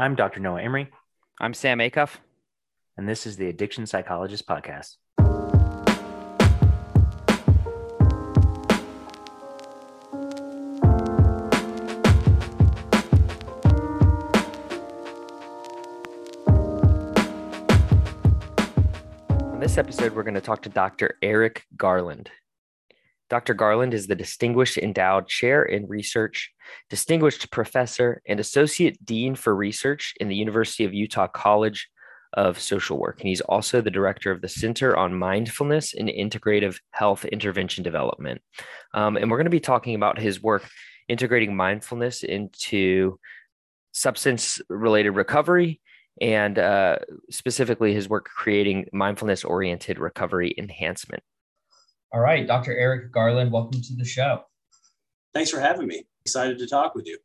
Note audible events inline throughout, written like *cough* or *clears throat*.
I'm Dr. Noah Emery. I'm Sam Acuff. And this is the Addiction Psychologist Podcast. On this episode, we're going to talk to Dr. Eric Garland. Dr. Garland is the Distinguished Endowed Chair in Research, Distinguished Professor, and Associate Dean for Research in the University of Utah College of Social Work. And he's also the Director of the Center on Mindfulness and Integrative Health Intervention Development. Um, and we're going to be talking about his work integrating mindfulness into substance related recovery and uh, specifically his work creating mindfulness oriented recovery enhancement. All right, Dr. Eric Garland, welcome to the show. Thanks for having me. Excited to talk with you.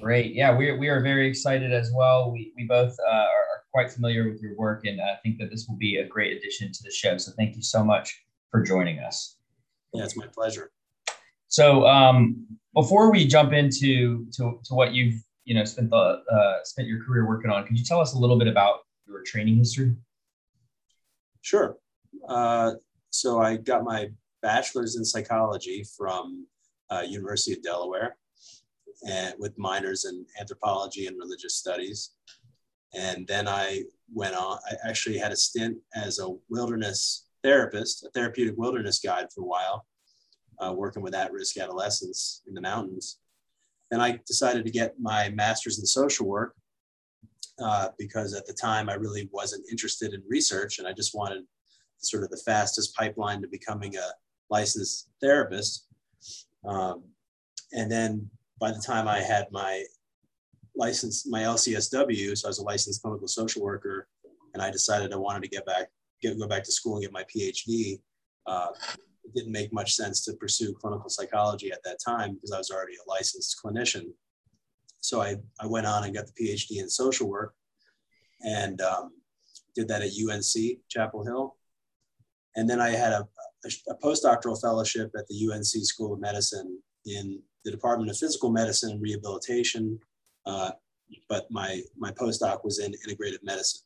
Great. Yeah, we, we are very excited as well. We, we both uh, are quite familiar with your work, and I think that this will be a great addition to the show. So thank you so much for joining us. Yeah, it's my pleasure. So um, before we jump into to, to what you've you know spent the uh, spent your career working on, could you tell us a little bit about your training history? Sure. Uh, so I got my bachelor's in psychology from uh, University of Delaware, and with minors in anthropology and religious studies. And then I went on. I actually had a stint as a wilderness therapist, a therapeutic wilderness guide for a while, uh, working with at-risk adolescents in the mountains. Then I decided to get my master's in social work uh, because at the time I really wasn't interested in research and I just wanted sort of the fastest pipeline to becoming a licensed therapist. Um, and then by the time I had my license, my LCSW, so I was a licensed clinical social worker, and I decided I wanted to get back, get, go back to school and get my PhD. Uh, it didn't make much sense to pursue clinical psychology at that time because I was already a licensed clinician. So I, I went on and got the PhD in social work and um, did that at UNC Chapel Hill. And then I had a, a, postdoctoral fellowship at the UNC School of Medicine in the Department of Physical Medicine and Rehabilitation. Uh, but my my postdoc was in integrative medicine.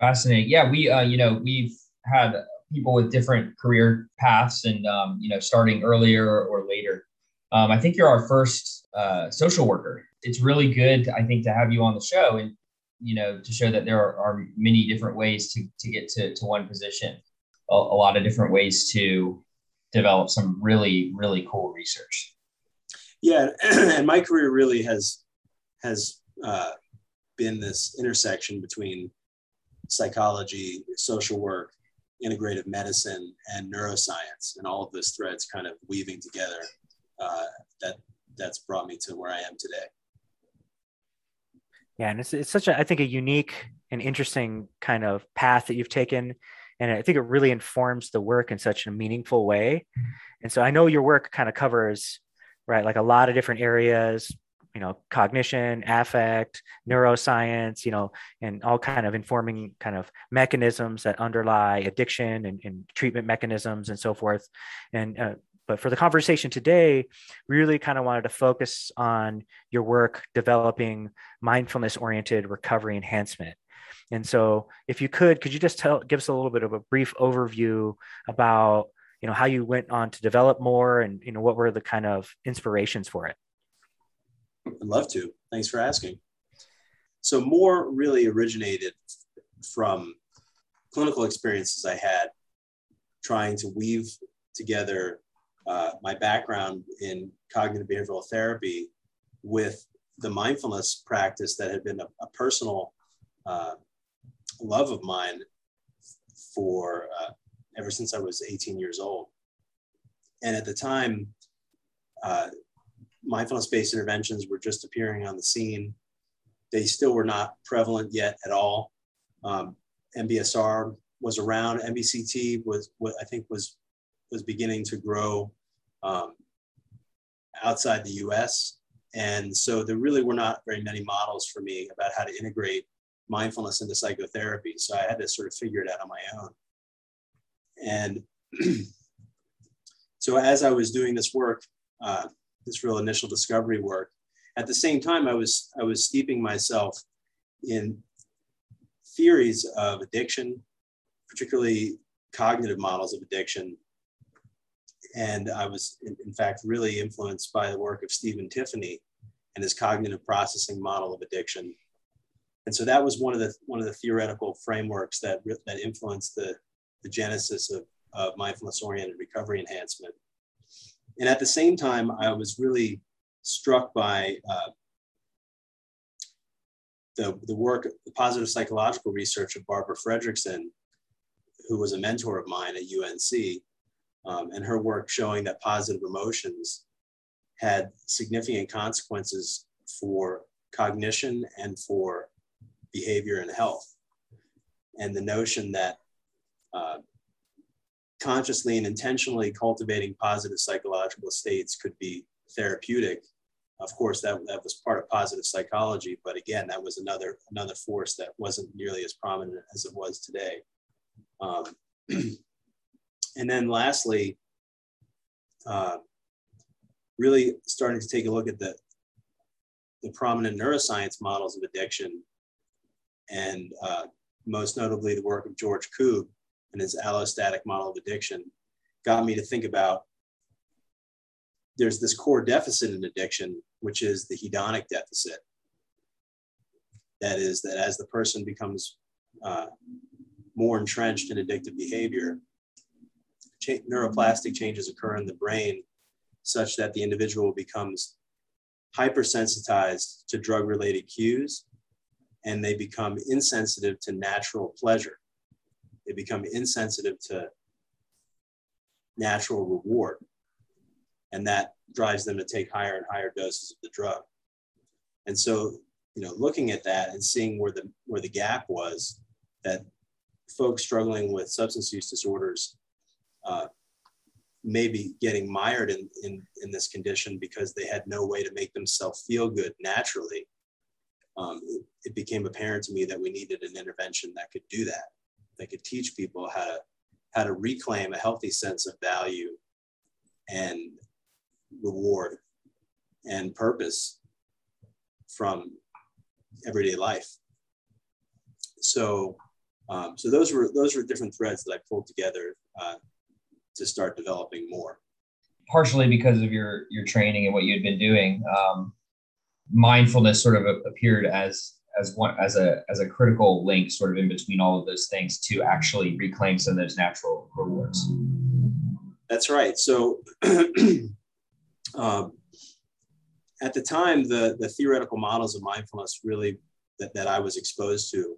Fascinating. Yeah, we uh, you know we've had people with different career paths and um, you know starting earlier or later. Um, I think you're our first uh, social worker. It's really good, I think, to have you on the show and you know to show that there are, are many different ways to to get to to one position a, a lot of different ways to develop some really really cool research. Yeah *clears throat* and my career really has has uh, been this intersection between psychology social work integrative medicine and neuroscience and all of those threads kind of weaving together uh, that that's brought me to where i am today. Yeah and it's, it's such a i think a unique and interesting kind of path that you've taken and i think it really informs the work in such a meaningful way. And so i know your work kind of covers right like a lot of different areas you know cognition affect neuroscience you know and all kind of informing kind of mechanisms that underlie addiction and, and treatment mechanisms and so forth. And uh, but for the conversation today, we really kind of wanted to focus on your work developing mindfulness oriented recovery enhancement. And so, if you could, could you just tell, give us a little bit of a brief overview about, you know, how you went on to develop MORE, and you know, what were the kind of inspirations for it? I'd love to. Thanks for asking. So, MORE really originated from clinical experiences I had trying to weave together uh, my background in cognitive behavioral therapy with the mindfulness practice that had been a, a personal uh, love of mine for uh, ever since I was 18 years old. And at the time, uh, mindfulness-based interventions were just appearing on the scene. They still were not prevalent yet at all. Um, MBSR was around. MBCT was what I think was was beginning to grow um, outside the U.S. And so there really were not very many models for me about how to integrate mindfulness into psychotherapy. So I had to sort of figure it out on my own. And *clears throat* so as I was doing this work, uh, this real initial discovery work, at the same time I was I was steeping myself in theories of addiction, particularly cognitive models of addiction. And I was, in, in fact, really influenced by the work of Stephen Tiffany and his cognitive processing model of addiction. And so that was one of the one of the theoretical frameworks that that influenced the, the genesis of, of mindfulness oriented recovery enhancement. And at the same time, I was really struck by uh, the, the work, the positive psychological research of Barbara Fredrickson, who was a mentor of mine at UNC, um, and her work showing that positive emotions had significant consequences for cognition and for behavior and health. And the notion that uh, consciously and intentionally cultivating positive psychological states could be therapeutic. Of course, that, that was part of positive psychology, but again, that was another another force that wasn't nearly as prominent as it was today. Um, *clears throat* and then lastly, uh, really starting to take a look at the, the prominent neuroscience models of addiction, and uh, most notably the work of George Koob and his allostatic model of addiction, got me to think about there's this core deficit in addiction, which is the hedonic deficit. That is, that as the person becomes uh, more entrenched in addictive behavior, cha- neuroplastic changes occur in the brain such that the individual becomes hypersensitized to drug related cues and they become insensitive to natural pleasure. They become insensitive to natural reward. And that drives them to take higher and higher doses of the drug. And so, you know, looking at that and seeing where the where the gap was, that folks struggling with substance use disorders uh, may be getting mired in, in, in this condition because they had no way to make themselves feel good naturally. Um, it, it became apparent to me that we needed an intervention that could do that, that could teach people how to how to reclaim a healthy sense of value and reward and purpose from everyday life. So um, so those were those were different threads that I pulled together uh, to start developing MORE. Partially because of your your training and what you had been doing, um, mindfulness sort of appeared as as one as a as a critical link, sort of in between all of those things, to actually reclaim some of those natural rewards. That's right. So. *clears throat* um, at the time, the, the theoretical models of mindfulness really that, that I was exposed to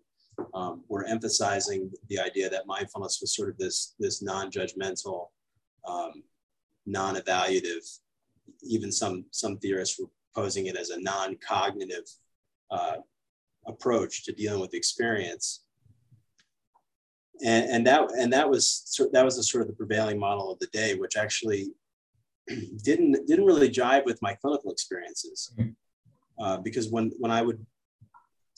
um, were emphasizing the idea that mindfulness was sort of this, this non-judgmental, um, non-evaluative, even some, some theorists posing it as a non-cognitive uh, approach to dealing with experience. And, and that and that was that was the sort of the prevailing model of the day, which actually *clears throat* didn't didn't really jive with my clinical experiences, mm-hmm. uh, because when when I would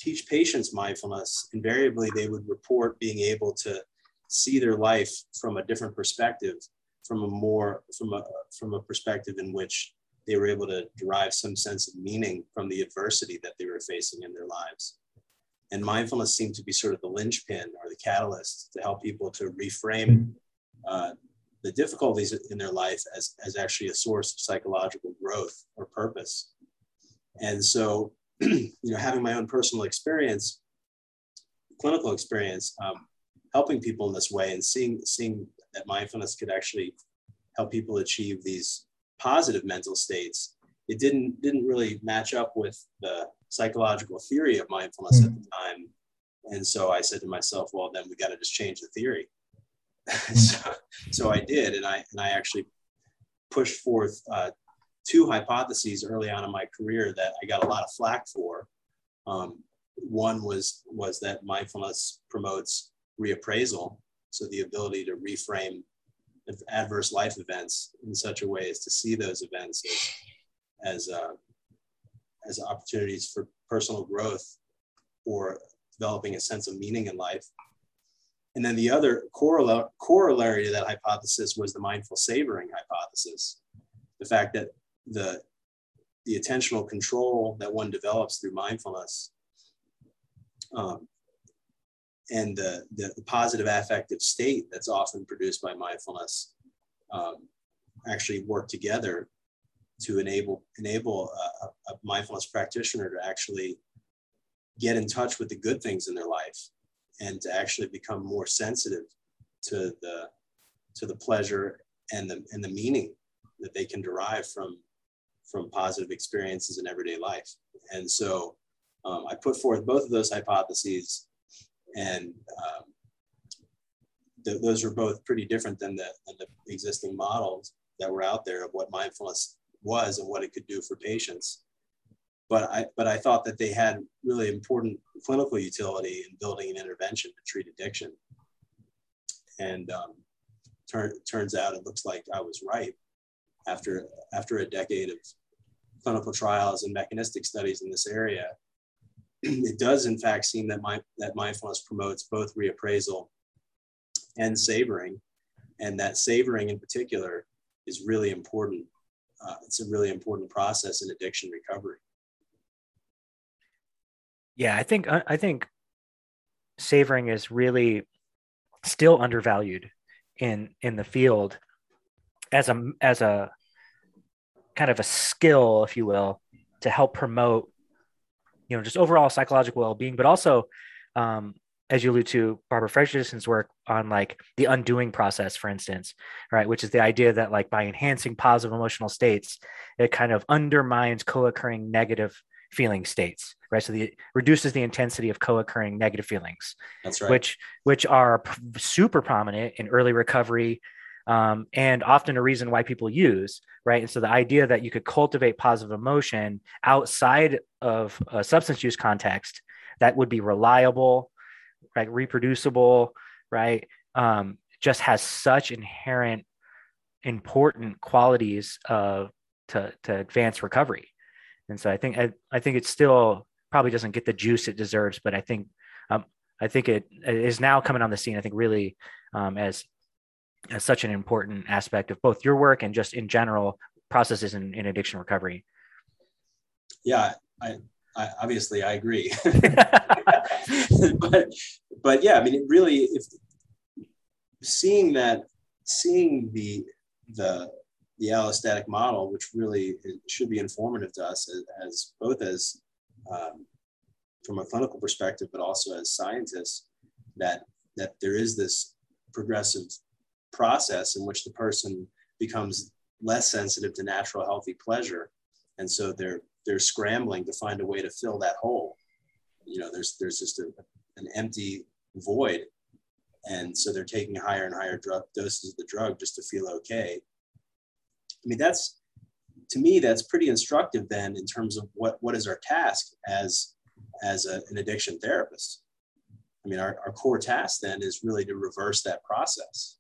teach patients mindfulness, invariably they would report being able to see their life from a different perspective, from a more from a from a perspective in which they were able to derive some sense of meaning from the adversity that they were facing in their lives. And mindfulness seemed to be sort of the linchpin or the catalyst to help people to reframe uh, the difficulties in their life as, as actually a source of psychological growth or purpose. And so *clears throat* you know, having my own personal experience, clinical experience, um, helping people in this way and seeing, seeing that mindfulness could actually help people achieve these positive mental states, it didn't, didn't really match up with the psychological theory of mindfulness mm-hmm. at the time. And so I said to myself, well, then we got to just change the theory. *laughs* So, so I did, and I and I actually pushed forth uh, two hypotheses early on in my career that I got a lot of flack for. Um, one was was that mindfulness promotes reappraisal, so the ability to reframe adverse life events in such a way as to see those events as as, uh, as opportunities for personal growth or developing a sense of meaning in life. And then the other corollary corollary to that hypothesis was the mindful savoring hypothesis. The fact that the the attentional control that one develops through mindfulness um, and the, the, positive affective state that's often produced by mindfulness um, actually work together to enable enable a, a, mindfulness practitioner to actually get in touch with the good things in their life and to actually become more sensitive to the to the pleasure and the and the meaning that they can derive from from positive experiences in everyday life. And so um, i put forth both of those hypotheses and um, th- those were both pretty different than the, than the existing models that were out there of what mindfulness was and what it could do for patients. But I, but I thought that they had really important clinical utility in building an intervention to treat addiction. And um, turn, turns out it looks like I was right after, after a decade of clinical trials and mechanistic studies in this area. *clears throat* It does, in fact, seem that, my, that mindfulness promotes both reappraisal and savoring, and that savoring in particular is really important uh, it's a really important process in addiction recovery. Yeah, I think I think savoring is really still undervalued in in the field as a as a kind of a skill, if you will, to help promote you know just overall psychological well-being, but also um, as you allude to Barbara Fredrickson's work on like the undoing process, for instance, right, which is the idea that like by enhancing positive emotional states, it kind of undermines co-occurring negative feeling states, right? So the it reduces the intensity of co-occurring negative feelings. That's right. Which which are super prominent in early recovery, um, and often a reason why people use, right? And so the idea that you could cultivate positive emotion outside of a substance use context that would be reliable right reproducible right um, just has such inherent important qualities of to to advance recovery and so i think i, I think it still probably doesn't get the juice it deserves but i think um, i think it, it is now coming on the scene i think really um, as as such an important aspect of both your work and just in general processes in, in addiction recovery yeah i I, obviously I agree. *laughs* *laughs* but but yeah, I mean, it really if seeing that seeing the the the allostatic model, which really should be informative to us as, as both as um, from a clinical perspective, but also as scientists, that that there is this progressive process in which the person becomes less sensitive to natural healthy pleasure, and so they're they're scrambling to find a way to fill that hole. You know, there's there's just a, an empty void, and so they're taking higher and higher drug doses of the drug just to feel okay. I mean, that's to me that's pretty instructive then in terms of what what is our task as as a, an addiction therapist. I mean, our, our core task then is really to reverse that process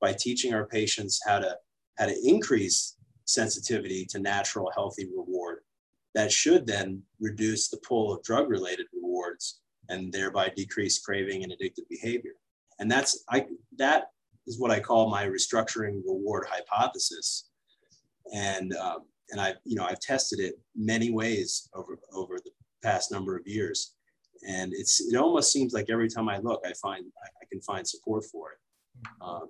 by teaching our patients how to how to increase sensitivity to natural healthy reward that should then reduce the pull of drug related rewards and thereby decrease craving and addictive behavior. And that's I that is what I call my restructuring reward hypothesis. And um, and I you know I've tested it many ways over over the past number of years, and it's it almost seems like every time I look, I find I, I can find support for it. Um,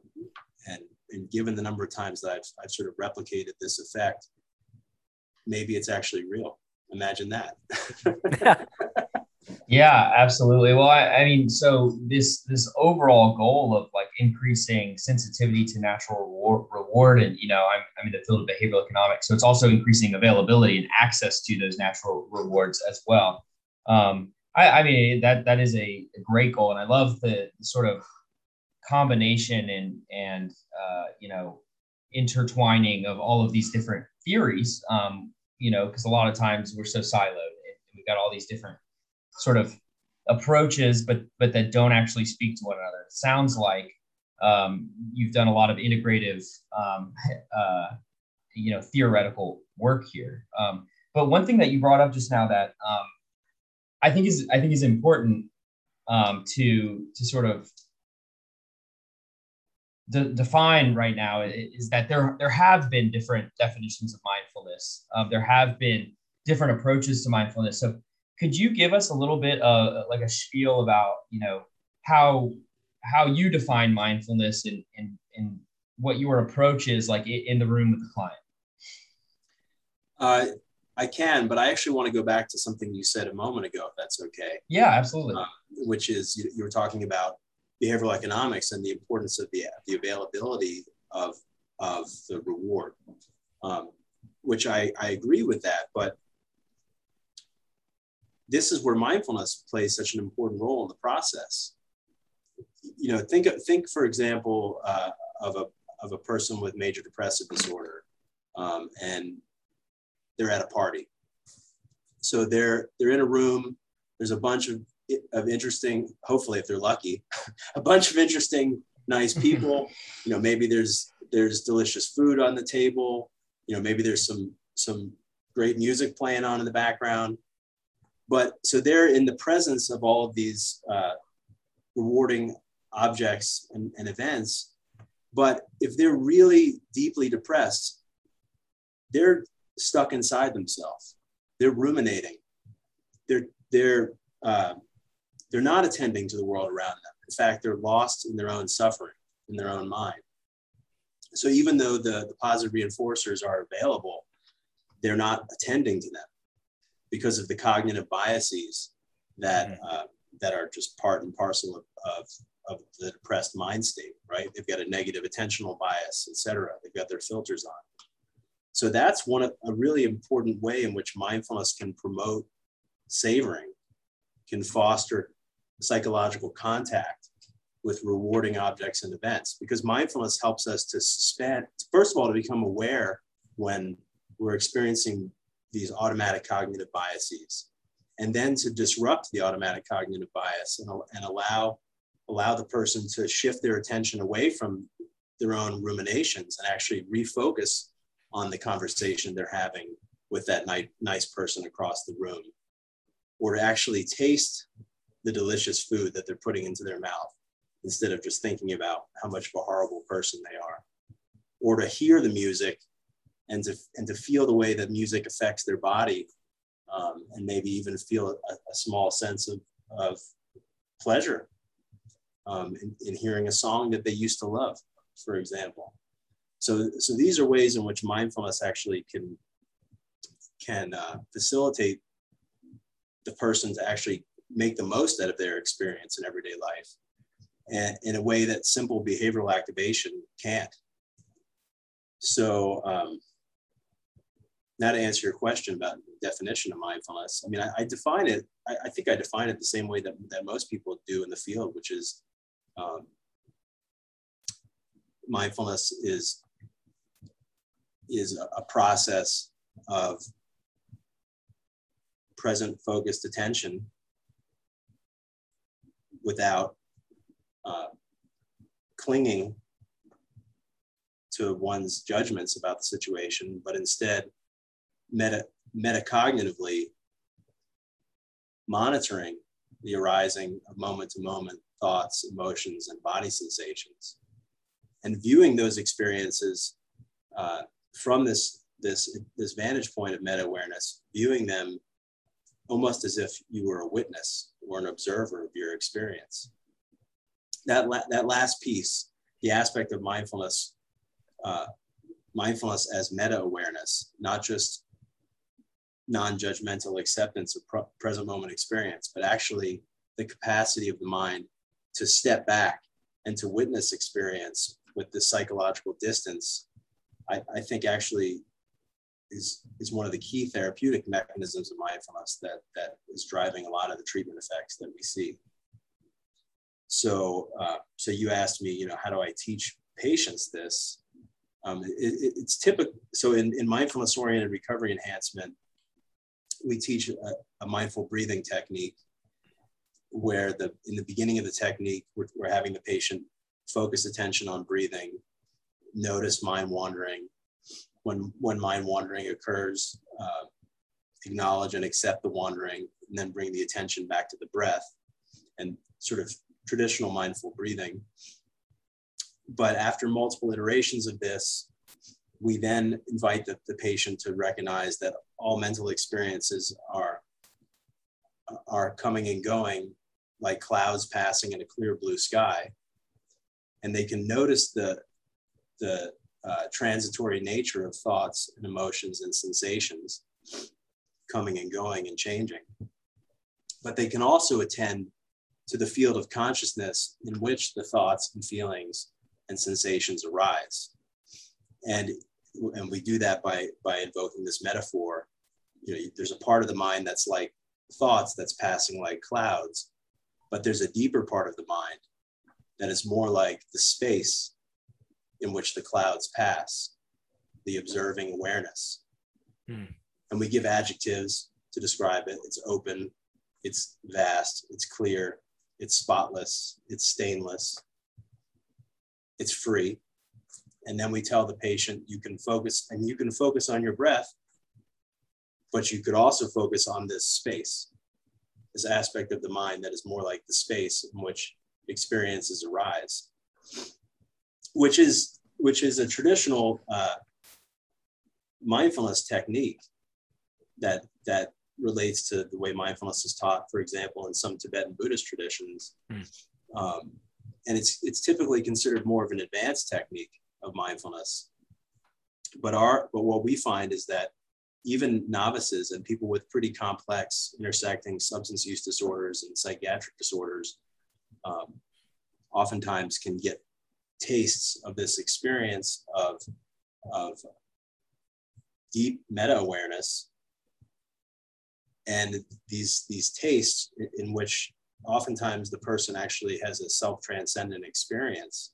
and and given the number of times that I've, I've sort of replicated this effect, maybe it's actually real. Imagine that. *laughs* yeah, absolutely. Well, I, I, mean, so this this overall goal of like increasing sensitivity to natural reward, reward and you know, I'm, I'm in the field of behavioral economics, so it's also increasing availability and access to those natural rewards as well. Um, I, I mean, that that is a, great goal, and I love the, the sort of combination and and uh, you know intertwining of all of these different theories. Um, you know, because a lot of times we're so siloed and we've got all these different sort of approaches, but but that don't actually speak to one another. It sounds like um, you've done a lot of integrative, um, *laughs* uh, you know, theoretical work here. Um, but one thing that you brought up just now that um, I think is I think is important um, to to sort of de- define right now is that there there have been different definitions of mindfulness. Um, there have been different approaches to mindfulness. So could you give us a little bit of like a spiel about you know how how you define mindfulness and and, and what your approach is like in the room with the client uh, i can but i actually want to go back to something you said a moment ago if that's okay yeah absolutely uh, which is you, you were talking about behavioral economics and the importance of the, the availability of, of the reward, um, which I, I agree with that. But this is where mindfulness plays such an important role in the process. You know, think, think for example, uh, of, a, of a person with major depressive disorder um, and they're at a party. So they're, they're in a room, there's a bunch of of interesting, hopefully if they're lucky, *laughs* a bunch of interesting, nice *laughs* people. you know, maybe there's there's delicious food on the table. You know, maybe there's some some great music playing on in the background. But so they're in the presence of all of these uh, rewarding objects and, and events. But if they're really deeply depressed, they're stuck inside themselves. They're ruminating. They're they're uh, they're not attending to the world around them. In fact, they're lost in their own suffering, in their own mind. So even though the, the positive reinforcers are available, they're not attending to them because of the cognitive biases that mm-hmm. uh, that are just part and parcel of, of, of, the depressed mind state, right? They've got a negative attentional bias, et cetera. They've got their filters on. So that's one of, a really important way in which mindfulness can promote savoring, can foster psychological contact with rewarding objects and events because mindfulness helps us to suspend first of all to become aware when we're experiencing these automatic cognitive biases and then to disrupt the automatic cognitive bias and, and allow allow the person to shift their attention away from their own ruminations and actually refocus on the conversation they're having with that ni- nice person across the room or to actually taste the delicious food that they're putting into their mouth instead of just thinking about how much of a horrible person they are or to hear the music and to, and to feel the way that music affects their body um, and maybe even feel a, a, small sense of, of pleasure um, in, in hearing a song that they used to love, for example. So, so these are ways in which mindfulness actually can, can uh, facilitate the person to actually make the most out of their experience in everyday life and in a way that simple behavioral activation can't. So um, now to answer your question about the definition of mindfulness, I mean, I, I define it, I, I, think I define it the same way that, that most people do in the field, which is um, mindfulness is, is a, a process of present focused attention without uh, clinging to one's judgments about the situation, but instead meta, metacognitively monitoring the arising of moment to moment thoughts, emotions, and body sensations, and viewing those experiences uh, from this, this, this vantage point of meta awareness, viewing them almost as if you were a witness or an observer of your experience. That, la- that last piece, the aspect of mindfulness, uh, mindfulness as meta awareness, not just non judgmental acceptance of present moment experience, but actually the capacity of the mind to step back and to witness experience with the psychological distance, I, I think actually is, is one of the key therapeutic mechanisms of mindfulness that, that is driving a lot of the treatment effects that we see. So, uh, so you asked me, you know, how do I teach patients this? Um, it, it, it's typical. So in, in mindfulness oriented recovery enhancement, we teach a, a, mindful breathing technique where the in the beginning of the technique, we're, we're having the patient focus attention on breathing, notice mind wandering, when when mind wandering occurs, uh, acknowledge and accept the wandering, and then bring the attention back to the breath, and sort of traditional mindful breathing. But after multiple iterations of this, we then invite the, the patient to recognize that all mental experiences are are coming and going like clouds passing in a clear blue sky. And they can notice the, the uh, transitory nature of thoughts and emotions and sensations coming and going and changing. But they can also attend to the field of consciousness in which the thoughts and feelings and sensations arise. And, and we do that by, by invoking this metaphor. You know, there's a part of the mind that's like thoughts that's passing like clouds, but there's a deeper part of the mind that is more like the space in which the clouds pass, the observing awareness. Hmm. And we give adjectives to describe it. It's open, it's vast, it's clear, it's spotless, it's stainless, it's free. And then we tell the patient you can focus and you can focus on your breath, but you could also focus on this space, this aspect of the mind that is more like the space in which experiences arise which is which is a traditional uh, mindfulness technique that that relates to the way mindfulness is taught, for example, in some Tibetan Buddhist traditions. Mm. Um, and it's it's typically considered more of an advanced technique of mindfulness. But our but what we find is that even novices and people with pretty complex intersecting substance use disorders and psychiatric disorders um, oftentimes can get tastes of this experience of, of deep meta awareness and these these tastes in which oftentimes the person actually has a self-transcendent experience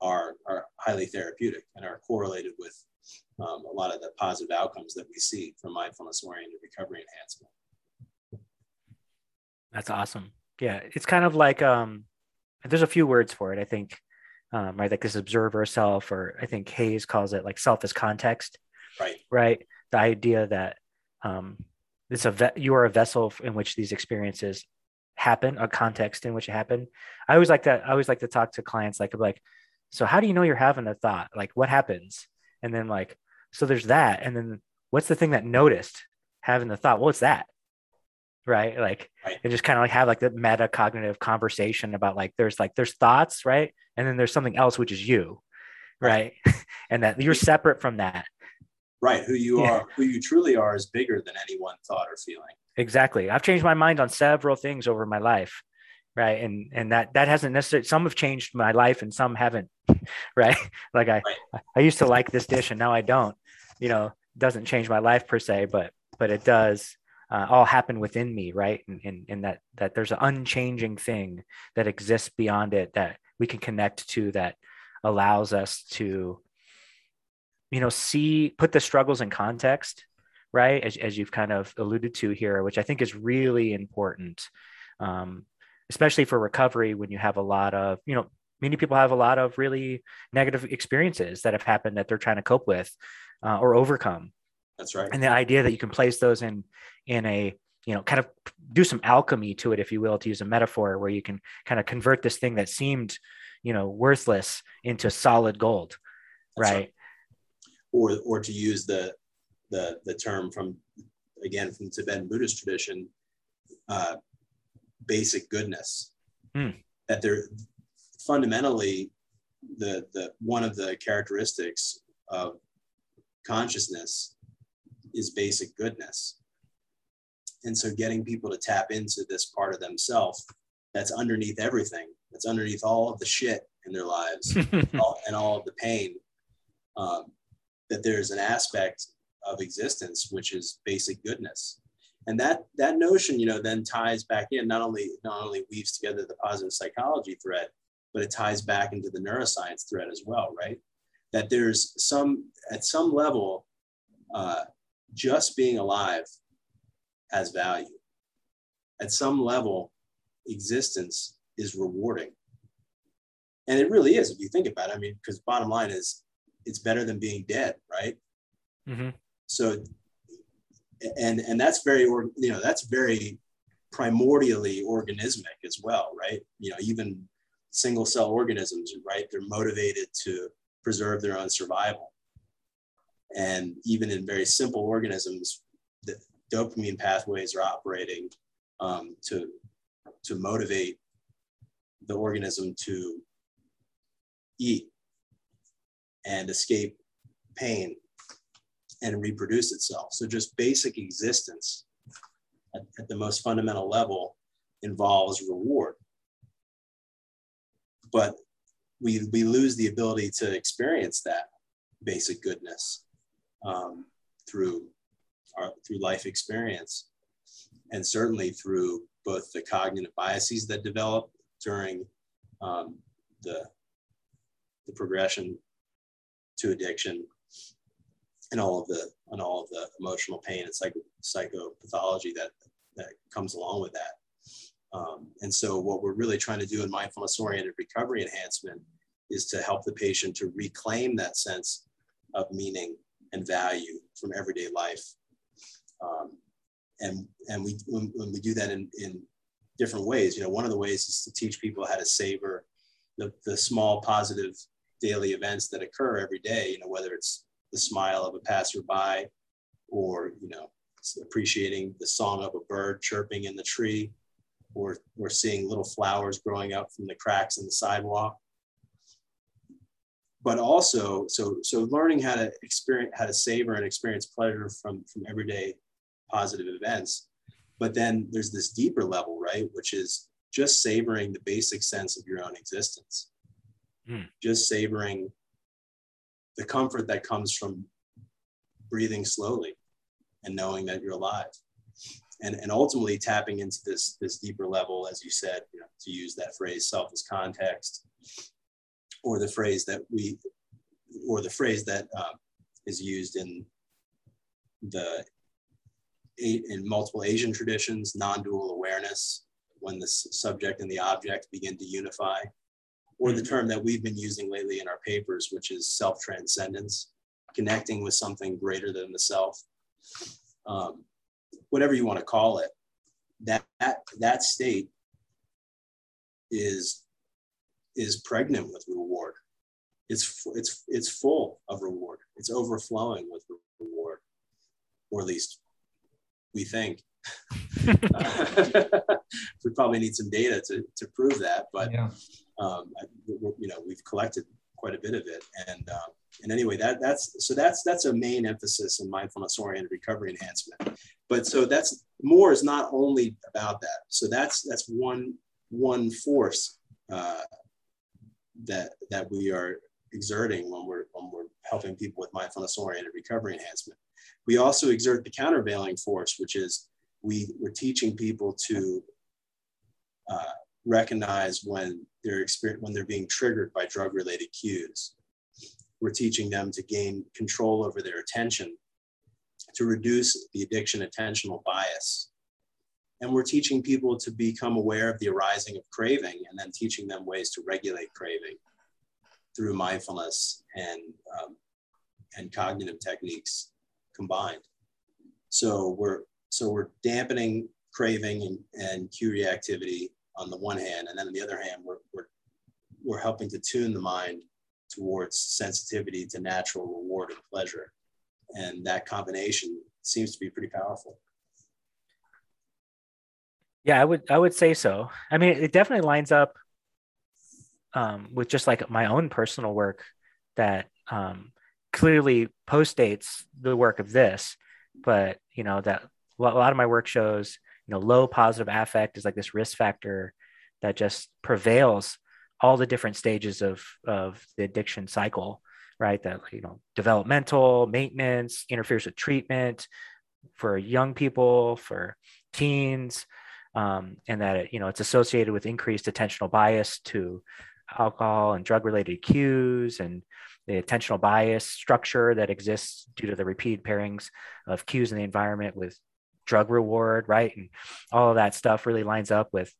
are, are highly therapeutic and are correlated with um, a lot of the positive outcomes that we see from mindfulness oriented recovery enhancement. That's awesome. Yeah, it's kind of like um, there's a few words for it. I think, um, right, like this observer self, or I think Hayes calls it like self as context. Right. Right. The idea that um, it's a ve- you are a vessel in which these experiences happen, a context in which it happened. I always like that. I always like to talk to clients like like, so how do you know you're having a thought? Like what happens? And then like, so there's that. And then what's the thing that noticed having the thought? What's that? Right? Like right. and just kind of like have like the meta cognitive conversation about like there's like there's thoughts right? And then there's something else which is you right, right? *laughs* and that you're separate from that. Right who you yeah. are who you truly are is bigger than any one thought or feeling. Exactly. I've changed my mind on several things over my life right? And and that that hasn't necessarily some have changed my life and some haven't *laughs* right? *laughs* Like i right. i used to like this dish and now i don't you know doesn't change my life per se but but it does uh, all happen within me right? And, and, and that that there's an unchanging thing that exists beyond it that we can connect to that allows us to you know see put the struggles in context right? As, as you've kind of alluded to here which i think is really important um, especially for recovery when you have a lot of you know many people have a lot of really negative experiences that have happened that they're trying to cope with uh, or overcome that's right. And the idea that you can place those in in a you know kind of do some alchemy to it, if you will, to use a metaphor, where you can kind of convert this thing that seemed you know worthless into solid gold, right? right? Or or to use the the the term from again from the Tibetan Buddhist tradition, uh, basic goodness. Hmm. That they're fundamentally the the one of the characteristics of consciousness is basic goodness. And so getting people to tap into this part of themselves that's underneath everything, that's underneath all of the shit in their lives *laughs* all, and all of the pain, um, that there's an aspect of existence which is basic goodness. And that that notion, you know, then ties back in not only not only weaves together the positive psychology thread, but it ties back into the neuroscience thread as well, right? That there's some at some level, uh, just being alive has value. At some level, existence is rewarding. And it really is if you think about it. I mean, because bottom line is it's better than being dead, right? Mm-hmm. So, and and that's very, or you know, that's very primordially organismic as well, right? You know, even single cell organisms, right? They're motivated to preserve their own survival. And even in very simple organisms, the, dopamine pathways are operating um, to to motivate the organism to eat and escape pain and reproduce itself. So just basic existence at, at the most fundamental level involves reward. But we, we lose the ability to experience that basic goodness um, through our, through life experience and certainly through both the cognitive biases that develop during um, the, the progression to addiction and all of the and all of the emotional pain and psycho, psychopathology that that comes along with that. Um, and so what we're really trying to do in mindfulness oriented recovery enhancement is to help the patient to reclaim that sense of meaning and value from everyday life. Um, and and we when, when, we do that in, in different ways, you know, one of the ways is to teach people how to savor the, the small positive daily events that occur every day, you know, whether it's the smile of a passerby or, you know, appreciating the song of a bird chirping in the tree or, or seeing little flowers growing up from the cracks in the sidewalk but also so so learning how to experience how to savor and experience pleasure from from everyday positive events. But then there's this deeper level right which is just savoring the basic sense of your own existence. Mm. just savoring the comfort that comes from breathing slowly and knowing that you're alive. And, and ultimately tapping into this this deeper level as you said you know, to use that phrase self as context or the phrase that we, or the phrase that uh, is used in the in multiple Asian traditions, non-dual awareness, when the subject and the object begin to unify, or the mm-hmm. term that we've been using lately in our papers, which is self-transcendence, connecting with something greater than the self. Um, whatever you want to call it, that, that, that state is is pregnant with reward. It's, it's, it's full of reward. It's overflowing with reward, or at least we think. *laughs* *laughs* we probably need some data to, to prove that, but yeah. um, you know we've collected quite a bit of it, and um, and anyway, that that's so that's that's a main emphasis in mindfulness oriented recovery enhancement. But so that's MORE is not only about that. So that's that's one one force uh, that that we are exerting when we're when we're helping people with mindfulness oriented recovery enhancement. We also exert the countervailing force, which is we we're teaching people to uh, recognize when they're experience when they're being triggered by drug related cues. We're teaching them to gain control over their attention, to reduce the addiction attentional bias, and we're teaching people to become aware of the arising of craving and then teaching them ways to regulate craving through mindfulness and, um, and cognitive techniques combined. So we're, so we're dampening craving and, and cue reactivity on the one hand, and then on the other hand, we're, we're, we're helping to tune the mind towards sensitivity to natural reward and pleasure. And that combination seems to be pretty powerful. Yeah, I would I would say so. I mean, it definitely lines up um, with just like my own personal work that um, clearly postdates the work of this, but you know that a lot of my work shows you know low positive affect is like this risk factor that just prevails all the different stages of of the addiction cycle right that you know developmental maintenance interferes with treatment for young people for teens um, and that it, you know it's associated with increased attentional bias to alcohol and drug related cues and the attentional bias structure that exists due to the repeated pairings of cues in the environment with drug reward right? And all of that stuff really lines up with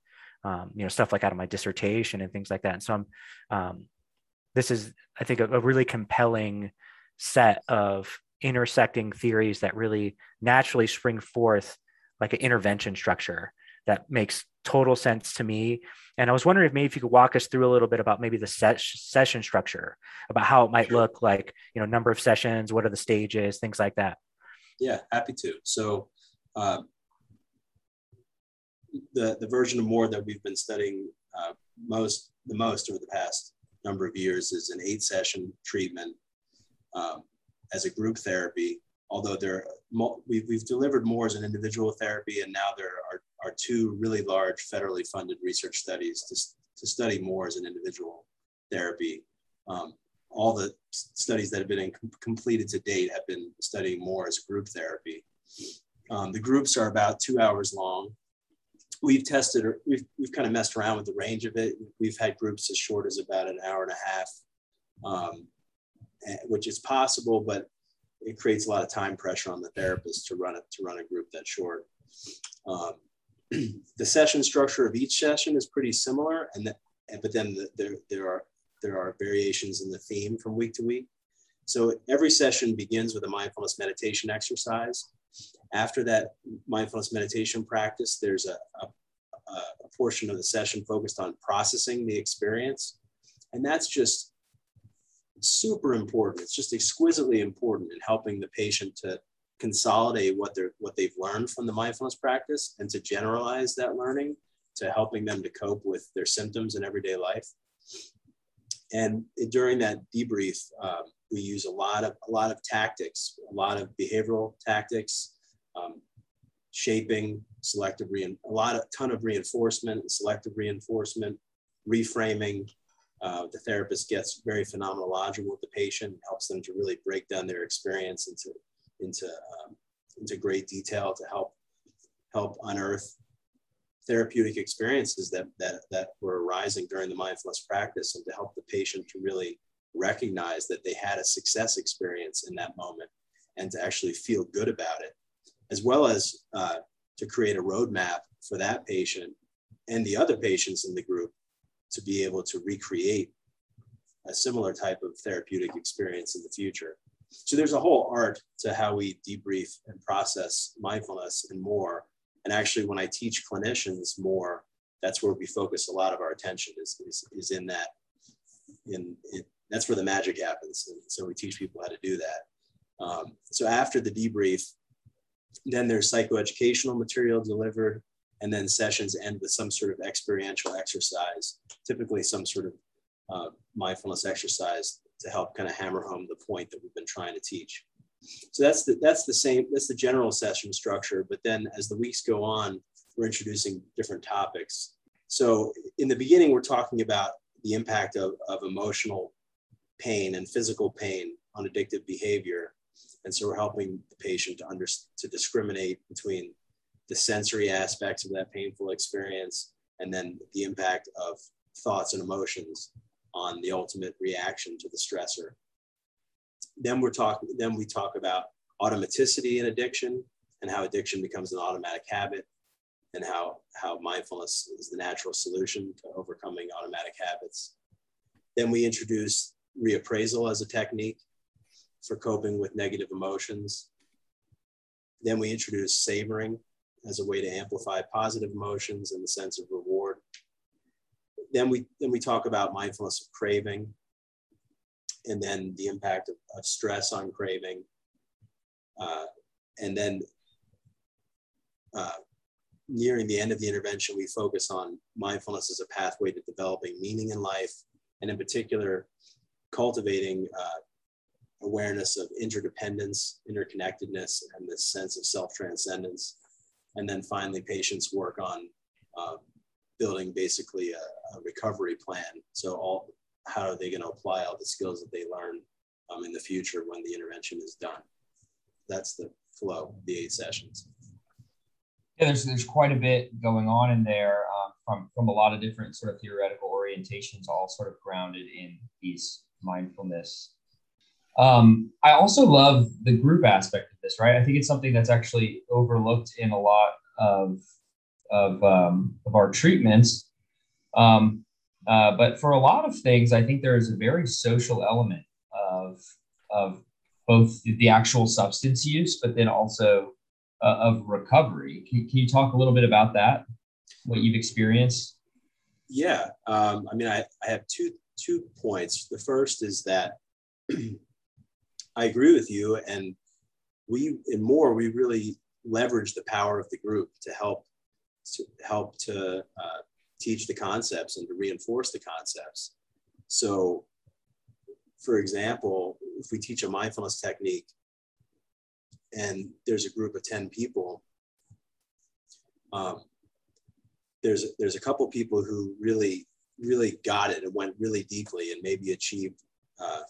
um, you know stuff like out of my dissertation and things like that. And so i'm um, this is i think a, a really compelling set of intersecting theories that really naturally spring forth like an intervention structure that makes total sense to me. And I was wondering if maybe if you could walk us through a little bit about maybe the session structure, about how it might look like, you know, number of sessions, what are the stages, things like that. Yeah, happy to. So uh, the, the version of MORE that we've been studying uh, most the most over the past number of years is an eight session treatment um, as a group therapy. Although there, we've, we've delivered MORE as an individual therapy, and now there are, are two really large federally funded research studies to, to study more as an individual therapy. Um, all the studies that have been completed to date have been studying more as group therapy. Um, the groups are about two hours long. We've tested, or we've, we've kind of messed around with the range of it. We've had groups as short as about an hour and a half, um, which is possible, but it creates a lot of time pressure on the therapist to run it to run a group that short. Um, the session structure of each session is pretty similar, and but then the, there there are there are variations in the theme from week to week. So every session begins with a mindfulness meditation exercise. After that mindfulness meditation practice, there's a, a, a portion of the session focused on processing the experience. And that's just super important. It's just exquisitely important in helping the patient to consolidate what they're what they've learned from the mindfulness practice and to generalize that learning to helping them to cope with their symptoms in everyday life. And during that debrief, um, we use a lot of a lot of tactics, a lot of behavioral tactics, um, shaping, selective re a lot of ton of reinforcement, selective reinforcement, reframing. Uh, the therapist gets very phenomenological with the patient, helps them to really break down their experience into into um, into great detail to help help unearth therapeutic experiences that, that, that were arising during the mindfulness practice and to help the patient to really recognize that they had a success experience in that moment and to actually feel good about it, as well as uh, to create a roadmap for that patient and the other patients in the group to be able to recreate a similar type of therapeutic experience in the future. So there's a whole art to how we debrief and process mindfulness and more and actually, when I teach clinicians more, that's where we focus a lot of our attention is, is, is in that, in, in, that's where the magic happens. And so we teach people how to do that. Um, so after the debrief, then there's psychoeducational material delivered, and then sessions end with some sort of experiential exercise, typically some sort of uh, mindfulness exercise to help kind of hammer home the point that we've been trying to teach. So that's the, that's the same, that's the general session structure. But then as the weeks go on, we're introducing different topics. So in the beginning, we're talking about the impact of, of emotional pain and physical pain on addictive behavior. And so we're helping the patient to under, to discriminate between the sensory aspects of that painful experience and then the impact of thoughts and emotions on the ultimate reaction to the stressor. Then we're talking then we talk about automaticity in addiction and how addiction becomes an automatic habit and how how mindfulness is the natural solution to overcoming automatic habits. Then we introduce reappraisal as a technique for coping with negative emotions. Then we introduce savoring as a way to amplify positive emotions and the sense of reward then we then we talk about mindfulness of craving and then the impact of, of stress on craving. Uh, and then uh, nearing the end of the intervention, we focus on mindfulness as a pathway to developing meaning in life, and in particular, cultivating uh, awareness of interdependence, interconnectedness, and this sense of self transcendence. And then finally, patients work on uh, building basically a, a, recovery plan. So all how are they going to apply all the skills that they learn um, in the future when the intervention is done? That's the flow the eight sessions. Yeah, there's there's quite a bit going on in there um, from from a lot of different sort of theoretical orientations, all sort of grounded in these mindfulness. Um, I also love the group aspect of this, right? I think it's something that's actually overlooked in a lot of of um, of our treatments. Um, uh, but for a lot of things, I think there is a very social element of, of both the actual substance use, but then also uh, of recovery. Can, can, you talk a little bit about that? What you've experienced? Yeah, um, I mean, I, I have two two points. The first is that *clears throat* I agree with you, and we in more we really leverage the power of the group to help to help to uh, teach the concepts and to reinforce the concepts. So, for example, if we teach a mindfulness technique and there's a group of 10 people, um, there's, there's a couple people who really, really got it and went really deeply and maybe achieved uh,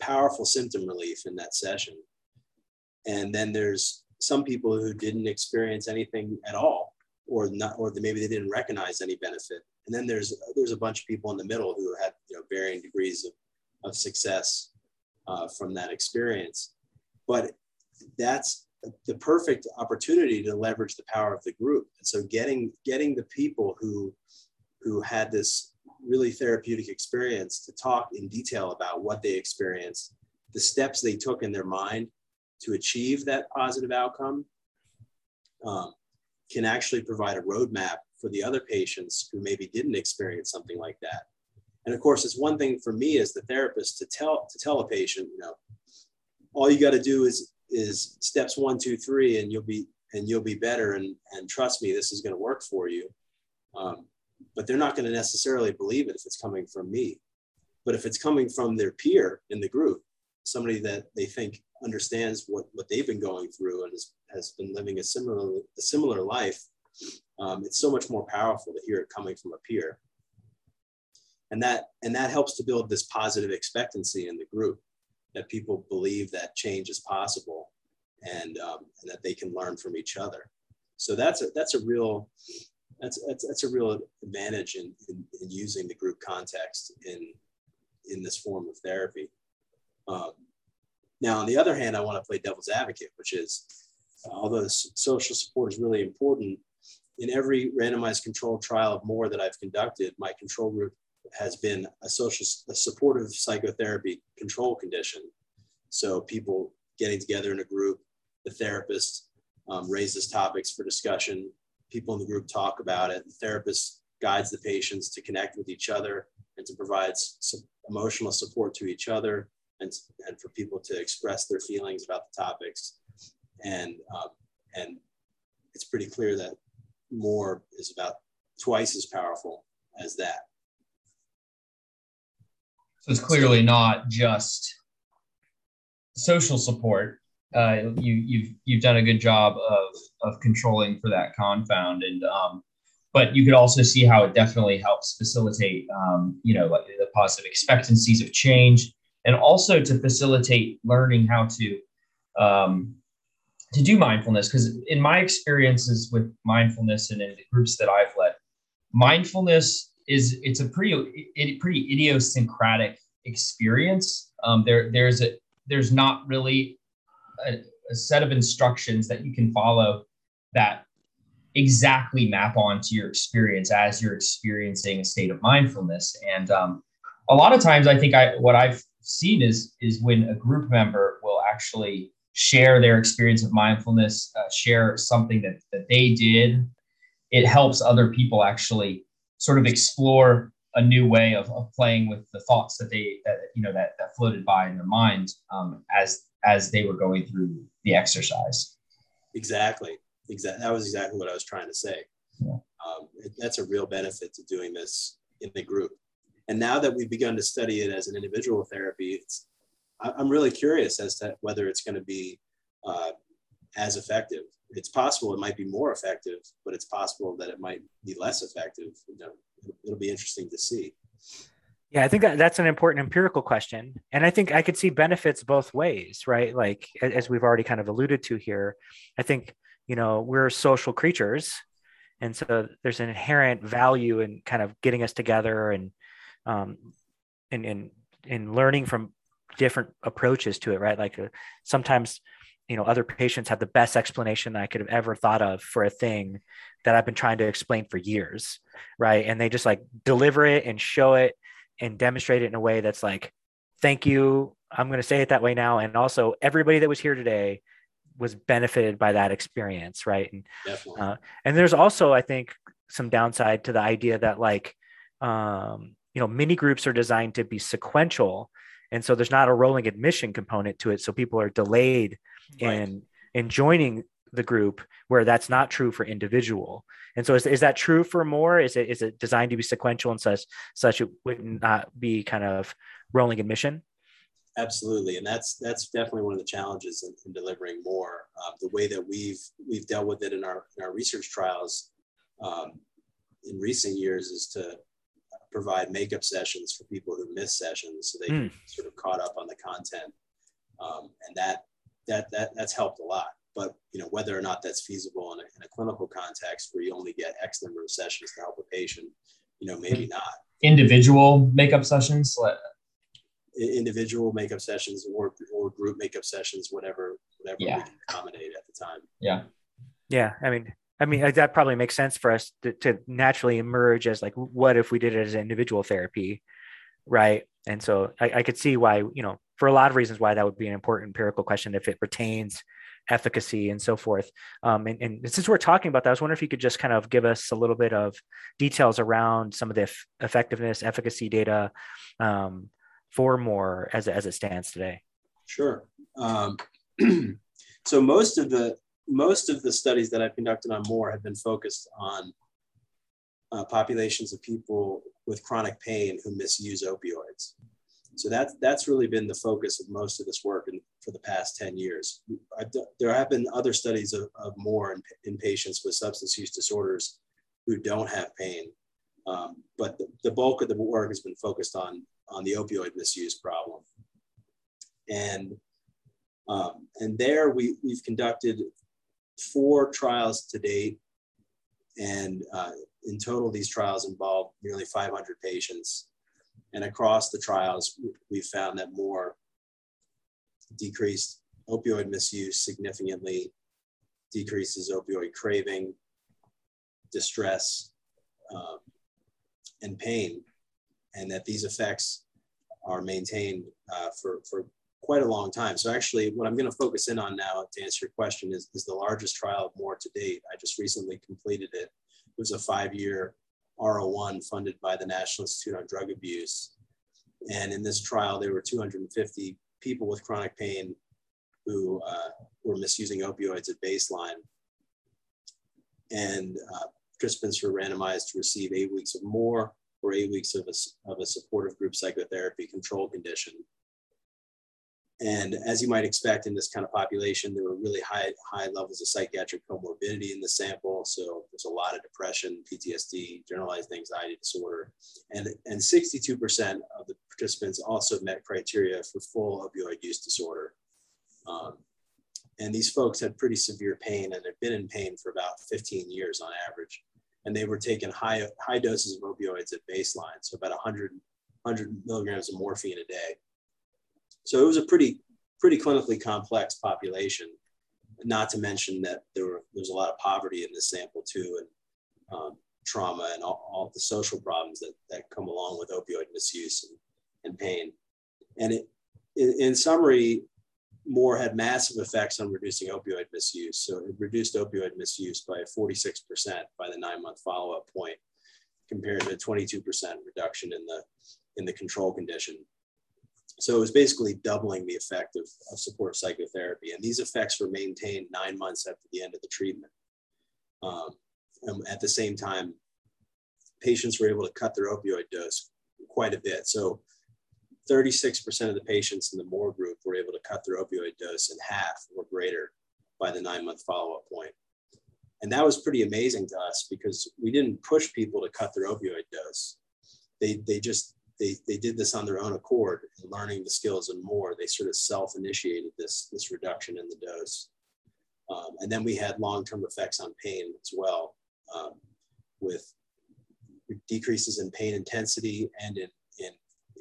powerful symptom relief in that session. And then there's some people who didn't experience anything at all, or not, or maybe they didn't recognize any benefit. And then there's there's a bunch of people in the middle who had you know varying degrees of, of success uh, from that experience. But that's the perfect opportunity to leverage the power of the group. And so getting getting the people who who had this really therapeutic experience to talk in detail about what they experienced, the steps they took in their mind to achieve that positive outcome, um, can actually provide a roadmap for the other patients who maybe didn't experience something like that. And of course, it's one thing for me as the therapist to tell to tell a patient, you know, all you got to do is is steps one, two, three, and you'll be and you'll be better. And and trust me, this is going to work for you. Um, but they're not going to necessarily believe it if it's coming from me. But if it's coming from their peer in the group, somebody that they think understands what, what they've been going through and has, has been living a similar, a similar life, um, it's so much more powerful to hear it coming from a peer. And that, and that helps to build this positive expectancy in the group that people believe that change is possible and, um, and that they can learn from each other. So that's a, that's a real, that's, that's, that's a real advantage in, in, in, using the group context in, in this form of therapy. Um, now, on the other hand, I want to play devil's advocate, which is uh, although social support is really important, in every randomized controlled trial of more that I've conducted, my control group has been a social, a supportive psychotherapy control condition. So people getting together in a group, the therapist um, raises topics for discussion, people in the group talk about it. The therapist guides the patients to connect with each other and to provide some emotional support to each other and, and for people to express their feelings about the topics. And, um, and it's pretty clear that more is about twice as powerful as that. So it's clearly not just social support, uh, you, you've you've done a good job of of controlling for that confound, and um, but you could also see how it definitely helps facilitate, um, you know, like the positive expectancies of change, and also to facilitate learning how to um, to do mindfulness. Because in my experiences with mindfulness and in the groups that I've led, mindfulness is it's a pretty it, pretty idiosyncratic experience. Um, there there's a there's not really a, a set of instructions that you can follow that exactly map onto your experience as you're experiencing a state of mindfulness. And um, a lot of times, I think I what I've seen is is when a group member will actually share their experience of mindfulness, uh, share something that that they did. It helps other people actually sort of explore a new way of, of playing with the thoughts that they that you know that that floated by in their mind um, as as they were going through the exercise. Exactly. Exactly. That was exactly what I was trying to say. Yeah. Um, it, that's a real benefit to doing this in the group. And now that we've begun to study it as an individual therapy, it's, I, am really curious as to whether it's going to be uh, as effective. It's possible it might be more effective, but it's possible that it might be less effective. You know, it'll, it'll be interesting to see. Yeah, I think that that's an important empirical question. And I think I could see benefits both ways, right? Like, as we've already kind of alluded to here, I think, you know, we're social creatures. And so there's an inherent value in kind of getting us together and, um, and, and, and learning from different approaches to it, right? Like uh, sometimes, you know, other patients have the best explanation that I could have ever thought of for a thing that I've been trying to explain for years, right? And they just like deliver it and show it and demonstrate it in a way that's like, thank you. I'm going to say it that way now. And also, everybody that was here today was benefited by that experience, right? And uh, and there's also, I think, some downside to the idea that like, um, you know, mini groups are designed to be sequential, and so there's not a rolling admission component to it. So people are delayed right. in in joining the group where that's not true for individual. And so is, is that true for more? Is it is it designed to be sequential and such such it would not be kind of rolling admission? Absolutely, and that's that's definitely one of the challenges in, in delivering more. Uh, the way that we've we've dealt with it in our in our research trials um, in recent years is to provide makeup sessions for people who miss sessions, so they mm. sort of caught up on the content, um, and that that that that's helped a lot. But you know whether or not that's feasible in a, in a clinical context where you only get X number of sessions to help a patient, you know maybe not. Individual makeup sessions, individual makeup sessions or or group makeup sessions, whatever whatever yeah. we can accommodate at the time. Yeah. Yeah, I mean, I mean that probably makes sense for us to, to naturally emerge as like, what if we did it as individual therapy, right? And so I, I could see why, you know, for a lot of reasons why that would be an important empirical question if it retains efficacy and so forth. Um, and, and, since we're talking about that, I was wondering if you could just kind of give us a little bit of details around some of the effectiveness, efficacy data um, for more as, as it stands today. Sure. Um, *clears throat* so most of the most of the studies that I've conducted on more have been focused on uh, populations of people with chronic pain who misuse opioids. So that's that's really been the focus of most of this work in, for the past 10 years. there have been other studies of, of more in, in, patients with substance use disorders who don't have pain. Um, but the, the, bulk of the work has been focused on, on the opioid misuse problem. And, um, and there we, we've conducted four trials to date. And uh, in total, these trials involve nearly 500 patients. And across the trials, we found that more decreased opioid misuse significantly, decreases opioid craving, distress, um, and pain, and that these effects are maintained uh, for, for quite a long time. So actually what I'm going to focus in on now to answer your question is, is the largest trial of more to date. I just recently completed it. It was a five-year R01 funded by the National Institute on Drug Abuse. And in this trial, there were 250 people with chronic pain who uh, were misusing opioids at baseline. And uh, participants were randomized to receive eight weeks of more or eight weeks of a, of a supportive group psychotherapy control condition. And as you might expect in this kind of population, there were really high, high levels of psychiatric comorbidity in the sample. So there's a lot of depression, PTSD, generalized anxiety disorder. And, and 62% of the participants also met criteria for full opioid use disorder. Um, and these folks had pretty severe pain and had been in pain for about 15 years on average. And they were taking high, high doses of opioids at baseline, so about 100, 100 milligrams of morphine a day. So it was a pretty pretty clinically complex population. Not to mention that there were there's a lot of poverty in this sample too, and um, trauma and all, all, the social problems that, that come along with opioid misuse and, and pain. And it, in, in summary, More had massive effects on reducing opioid misuse. So it reduced opioid misuse by 46% by the nine month follow up point, compared to a 22% reduction in the in the control condition. So it was basically doubling the effect of, of support psychotherapy. And these effects were maintained nine months after the end of the treatment. Um, and at the same time, patients were able to cut their opioid dose quite a bit. So 36% of the patients in the MORE group were able to cut their opioid dose in half or greater by the nine month follow up point. And that was pretty amazing to us because we didn't push people to cut their opioid dose. They, they just they, they did this on their own accord and learning the skills and more. They sort of self-initiated this, this reduction in the dose. Um, and then we had long-term effects on pain as well um, with decreases in pain intensity and in, in,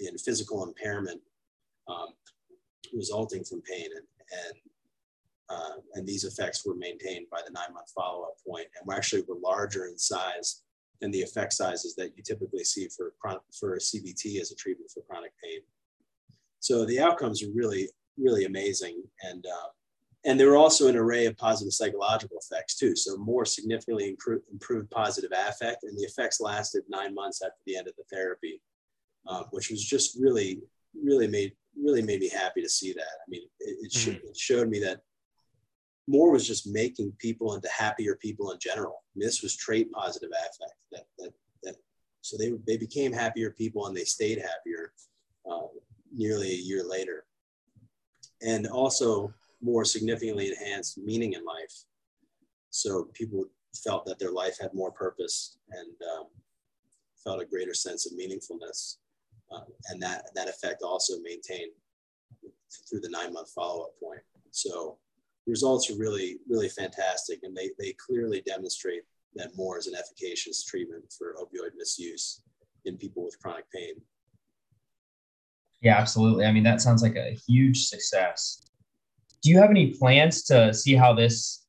in physical impairment um, resulting from pain. And, and, uh, and these effects were maintained by the nine-month follow-up point and we actually were larger in size than the effect sizes that you typically see for, for CBT as a treatment for chronic pain. So the outcomes are really, really amazing. And, uh, and there were also an array of positive psychological effects too. So more significantly improved, improved positive affect and the effects lasted nine months after the end of the therapy, uh, which was just really, really made, really made me happy to see that. I mean, it, it, mm-hmm. sh- it showed me that more was just making people into happier people in general. Mean, this was trait positive affect that, that, that, so they, they became happier people and they stayed happier uh, nearly a year later. And also more significantly enhanced meaning in life. So people felt that their life had more purpose and um, felt a greater sense of meaningfulness. Uh, and that, that effect also maintained through the nine month follow up point. So results are really, really fantastic. And they, they clearly demonstrate that more is an efficacious treatment for opioid misuse in people with chronic pain. Yeah, absolutely. I mean, that sounds like a huge success. Do you have any plans to see how this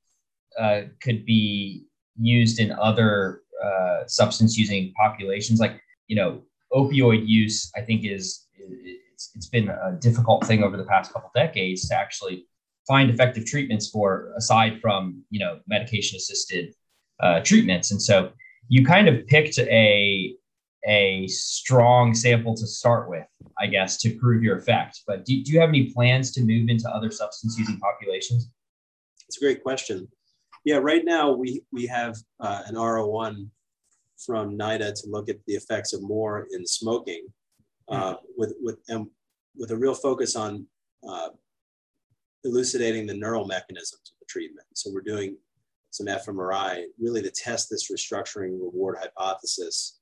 uh, could be used in other uh, substance using populations? Like, you know, opioid use, I think, is it's, it's been a difficult thing over the past couple decades to actually find effective treatments for aside from you know medication assisted uh, treatments. And so you kind of picked a a strong sample to start with i guess to prove your effect. But do, do you have any plans to move into other substance using populations? It's a great question. Yeah right now we we have uh, an R01 from NIDA to look at the effects of more in smoking uh, with with and with a real focus on uh, elucidating the neural mechanisms of the treatment. So we're doing some fMRI really to test this restructuring reward hypothesis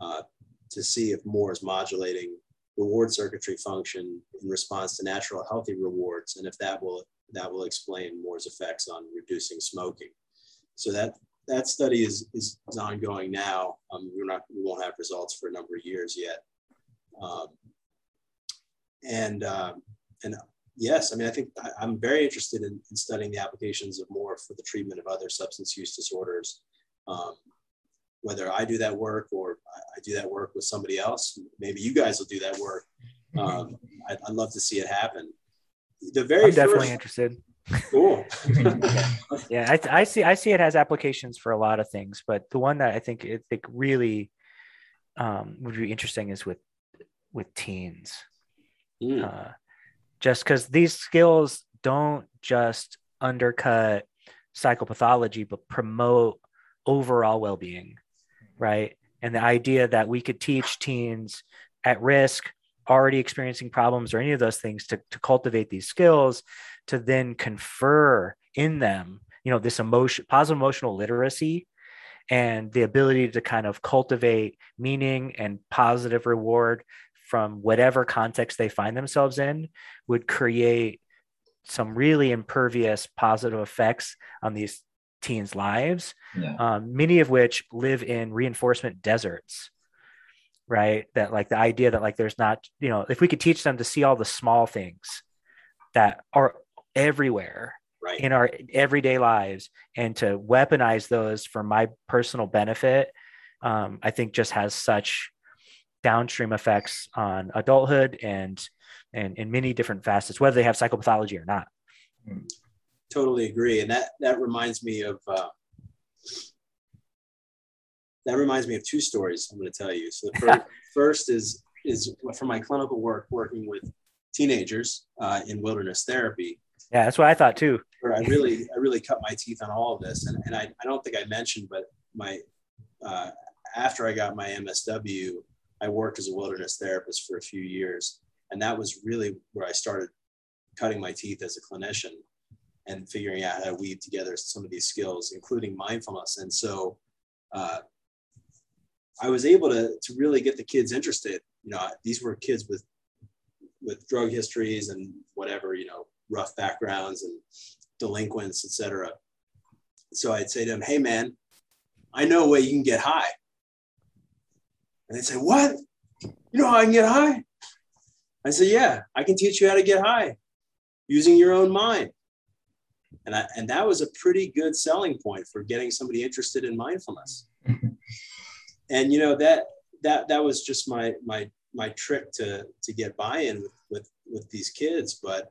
uh, to see if more is modulating reward circuitry function in response to natural healthy rewards, and if that will that will explain MORE's effects on reducing smoking. So that that study is is, is ongoing now. Um, we're not we won't have results for a number of years yet. Um, and um, and yes, I mean, I think I, am very interested in, in, studying the applications of more for the treatment of other substance use disorders. Um, whether I do that work or I, do that work with somebody else, maybe you guys will do that work. Um, I'd, I'd, love to see it happen. The very I'm definitely first, interested. Cool. *laughs* yeah, I, I, see. I see it has applications for a lot of things, but the one that I think it think really um, would be interesting is with with teens. Mm. Uh, just because these skills don't just undercut psychopathology, but promote overall well being, right? And the idea that we could teach teens at risk, already experiencing problems, or any of those things to, to cultivate these skills to then confer in them, you know, this emotion, positive emotional literacy and the ability to kind of cultivate meaning and positive reward from whatever context they find themselves in would create some really impervious positive effects on these teens' lives, yeah. um, many of which live in reinforcement deserts. Right. That like the idea that like there's not, you know, if we could teach them to see all the small things that are everywhere right. in our everyday lives and to weaponize those for my personal benefit, um, I think just has such downstream effects on adulthood and and in many different facets, whether they have psychopathology or not. Totally agree, and that that reminds me of uh, that reminds me of two stories I'm going to tell you. So the first, *laughs* first is is from my clinical work working with teenagers uh, in wilderness therapy. Yeah, that's what I thought too. Where I really I really cut my teeth on all of this, and, and I, I don't think I mentioned, but my uh, after I got my MSW, I worked as a wilderness therapist for a few years. And that was really where I started cutting my teeth as a clinician and figuring out how to weave together some of these skills, including mindfulness. And so uh, I was able to, to really get the kids interested. You know, these were kids with with drug histories and whatever, you know, rough backgrounds and delinquents, etc. So I'd say to them, hey man, I know a way you can get high. And they'd say, What? You know how I can get high? I said, Yeah, I can teach you how to get high using your own mind. And, I, and that was a pretty good selling point for getting somebody interested in mindfulness. *laughs* and you know that that that was just my my my trick to to get buy-in with with, with these kids. But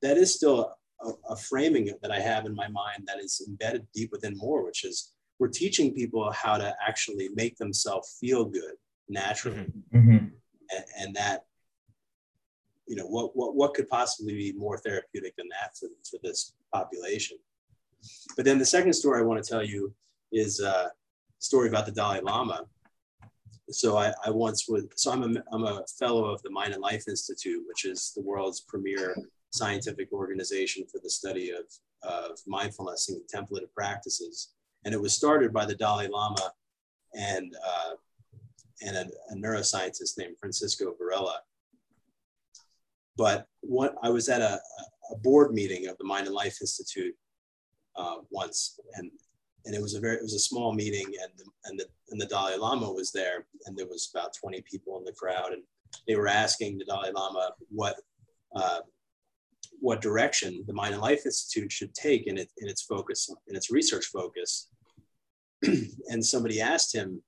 that is still a, a framing that I have in my mind that is embedded deep within more, which is we're teaching people how to actually make themselves feel good naturally mm-hmm. mm-hmm. and, and, that you know, what, what, what could possibly be more therapeutic than that for, for this population? But then the second story I want to tell you is a story about the Dalai Lama. So I, I once was, so I'm a, I'm a fellow of the Mind and Life Institute, which is the world's premier scientific organization for the study of, of mindfulness and contemplative practices. And it was started by the Dalai Lama and, uh, and a, a, neuroscientist named Francisco Varela. But what I was at a, a board meeting of the Mind and Life Institute uh, once, and and it was a very it was a small meeting, and the, and the and the Dalai Lama was there, and there was about twenty people in the crowd, and they were asking the Dalai Lama what uh, what direction the Mind and Life Institute should take in, it, in its focus in its research focus. *clears throat* and somebody asked him,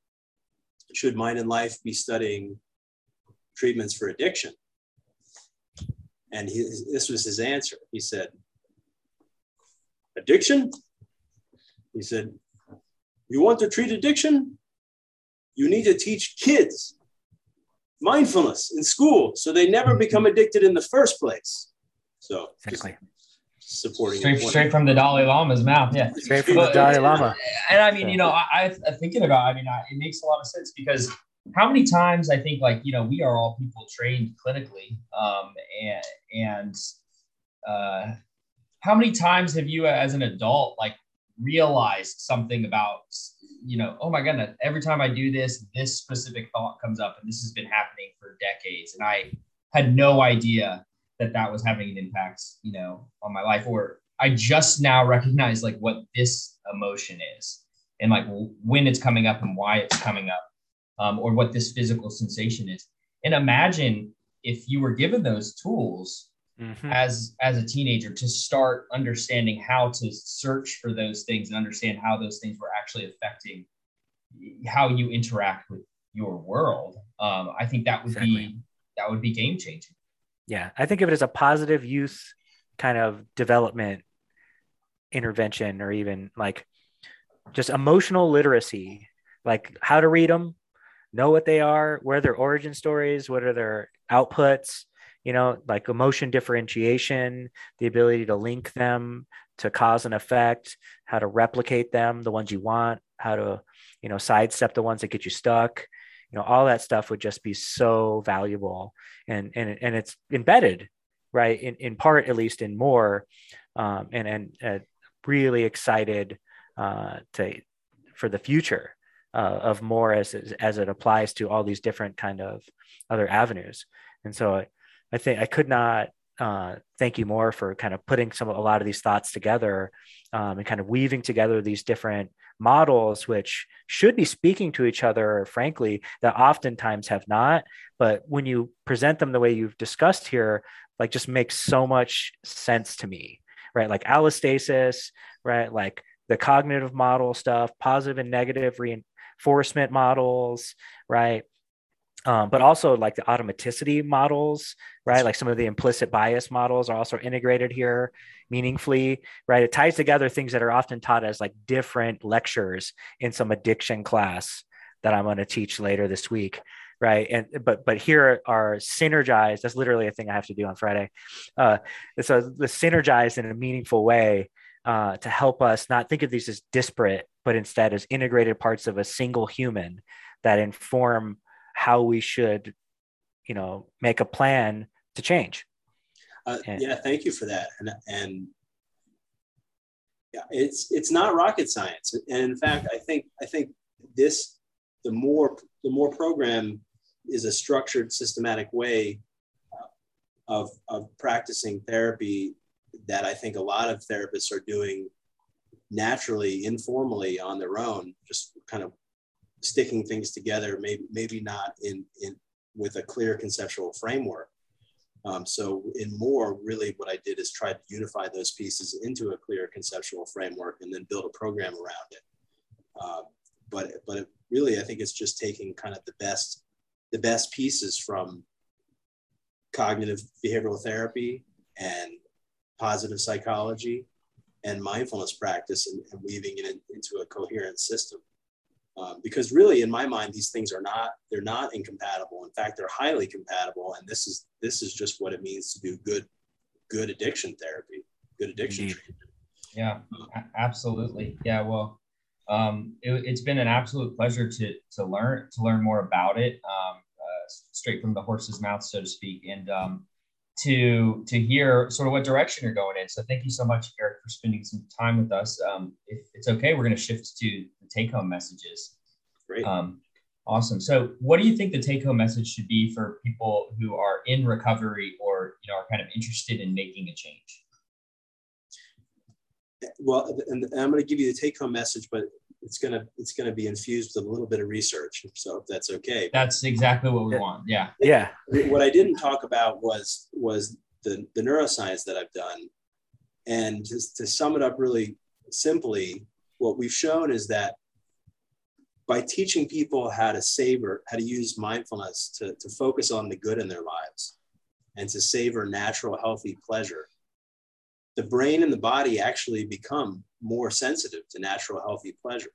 should Mind and Life be studying treatments for addiction? And he, this was his answer. He said, Addiction? He said, You want to treat addiction? You need to teach kids mindfulness in school so they never become addicted in the first place. So, exactly. Supporting straight, straight from the Dalai Lama's mouth. Yeah. Straight from but, the Dalai Lama. And I mean, you know, I, I thinking about, I mean, I, it makes a lot of sense because how many times I think like you know we are all people trained clinically, um, and and uh, how many times have you as an adult like realized something about you know oh my goodness every time I do this this specific thought comes up and this has been happening for decades and I had no idea that that was having an impact you know on my life or I just now recognize like what this emotion is and like when it's coming up and why it's coming up um, or what this physical sensation is. And imagine if you were given those tools mm-hmm. as as a teenager to start understanding how to search for those things and understand how those things were actually affecting how you interact with your world. Um, I think that would exactly. be that would be game changing. Yeah, I think of it as a positive youth kind of development intervention, or even like just emotional literacy, like how to read them, know what they are, where their origin stories, what are their outputs, you know, like emotion differentiation, the ability to link them to cause and effect, how to replicate them, the ones you want, how to, you know, sidestep the ones that get you stuck. You know, all that stuff would just be so valuable. And and and it's embedded, right? In in part, at least in more. Um, and and uh, really excited uh, to for the future uh, of more as as it applies to all these different kind of other avenues. And so I, I think I could not uh, thank you more for kind of putting some a lot of these thoughts together um, and kind of weaving together these different models which should be speaking to each other frankly that oftentimes have not. But when you present them the way you've discussed here like just makes so much sense to me right? Like allostasis right? Like the cognitive model stuff positive and negative reinforcement models, right? Um, but also like the automaticity models, right? Like some of the implicit bias models are also integrated here meaningfully, right? It ties together things that are often taught as like different lectures in some addiction class that I'm going to teach later this week, right? And but but here are synergized. That's literally a thing I have to do on Friday. Uh, so the synergized in a meaningful way uh, to help us not think of these as disparate, but instead as integrated parts of a single human that inform how we should, you know, make a plan to change. Uh, and, yeah, thank you for that. And and yeah, it's it's not rocket science. And in fact, I think I think this the more the more program is a structured, systematic way of of practicing therapy that I think a lot of therapists are doing naturally, informally on their own, just kind of sticking things together, maybe maybe not in in with a clear conceptual framework. Um, so in more, really what I did is try to unify those pieces into a clear conceptual framework and then build a program around it. Uh, but but really, I think it's just taking kind of the best the best pieces from cognitive behavioral therapy and positive psychology and mindfulness practice and, and weaving it in, into a coherent system. Um, because really, in my mind, these things are not they're not incompatible. In fact, they're highly compatible, and this is this is just what it means to do good good addiction therapy, good addiction Indeed. treatment. Yeah, absolutely. Yeah, well, um, it, it's been an absolute pleasure to to learn to learn more about it, um, uh, straight from the horse's mouth, so to speak, and um, to to hear sort of what direction you're going in. So thank you so much, Eric, for spending some time with us. Um, if it's okay, we're going to shift to the take home messages. Great. Um, awesome. So, what do you think the take home message should be for people who are in recovery or you know are kind of interested in making a change? well, and, I'm going to give you the take-home message, but it's going to it's going to be infused with a little bit of research. So if that's okay. That's exactly what we Yeah. want. Yeah. Yeah. What I didn't talk about was was the the neuroscience that I've done, and just to sum it up really simply, what we've shown is that by teaching people how to savor, how to use mindfulness to, to focus on the good in their lives and to savor natural, healthy pleasure, the brain and the body actually become more sensitive to natural, healthy pleasure.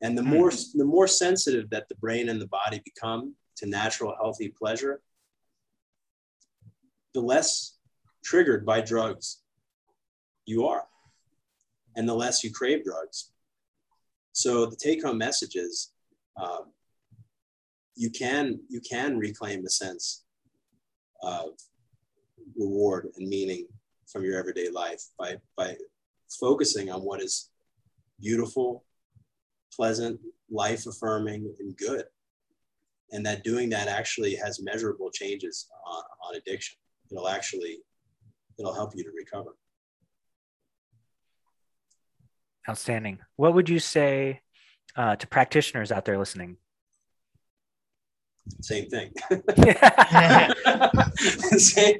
And the more, the more sensitive that the brain and the body become to natural, healthy pleasure, the less triggered by drugs you are, and the less you crave drugs. So the take-home message is um, you can you can reclaim the sense of reward and meaning from your everyday life by by focusing on what is beautiful, pleasant, life affirming, and good. And that doing that actually has measurable changes on, on addiction. It'll actually it'll help you to recover. Outstanding. What would you say uh, to practitioners out there listening? Same thing. *laughs* *laughs* Uh, Same-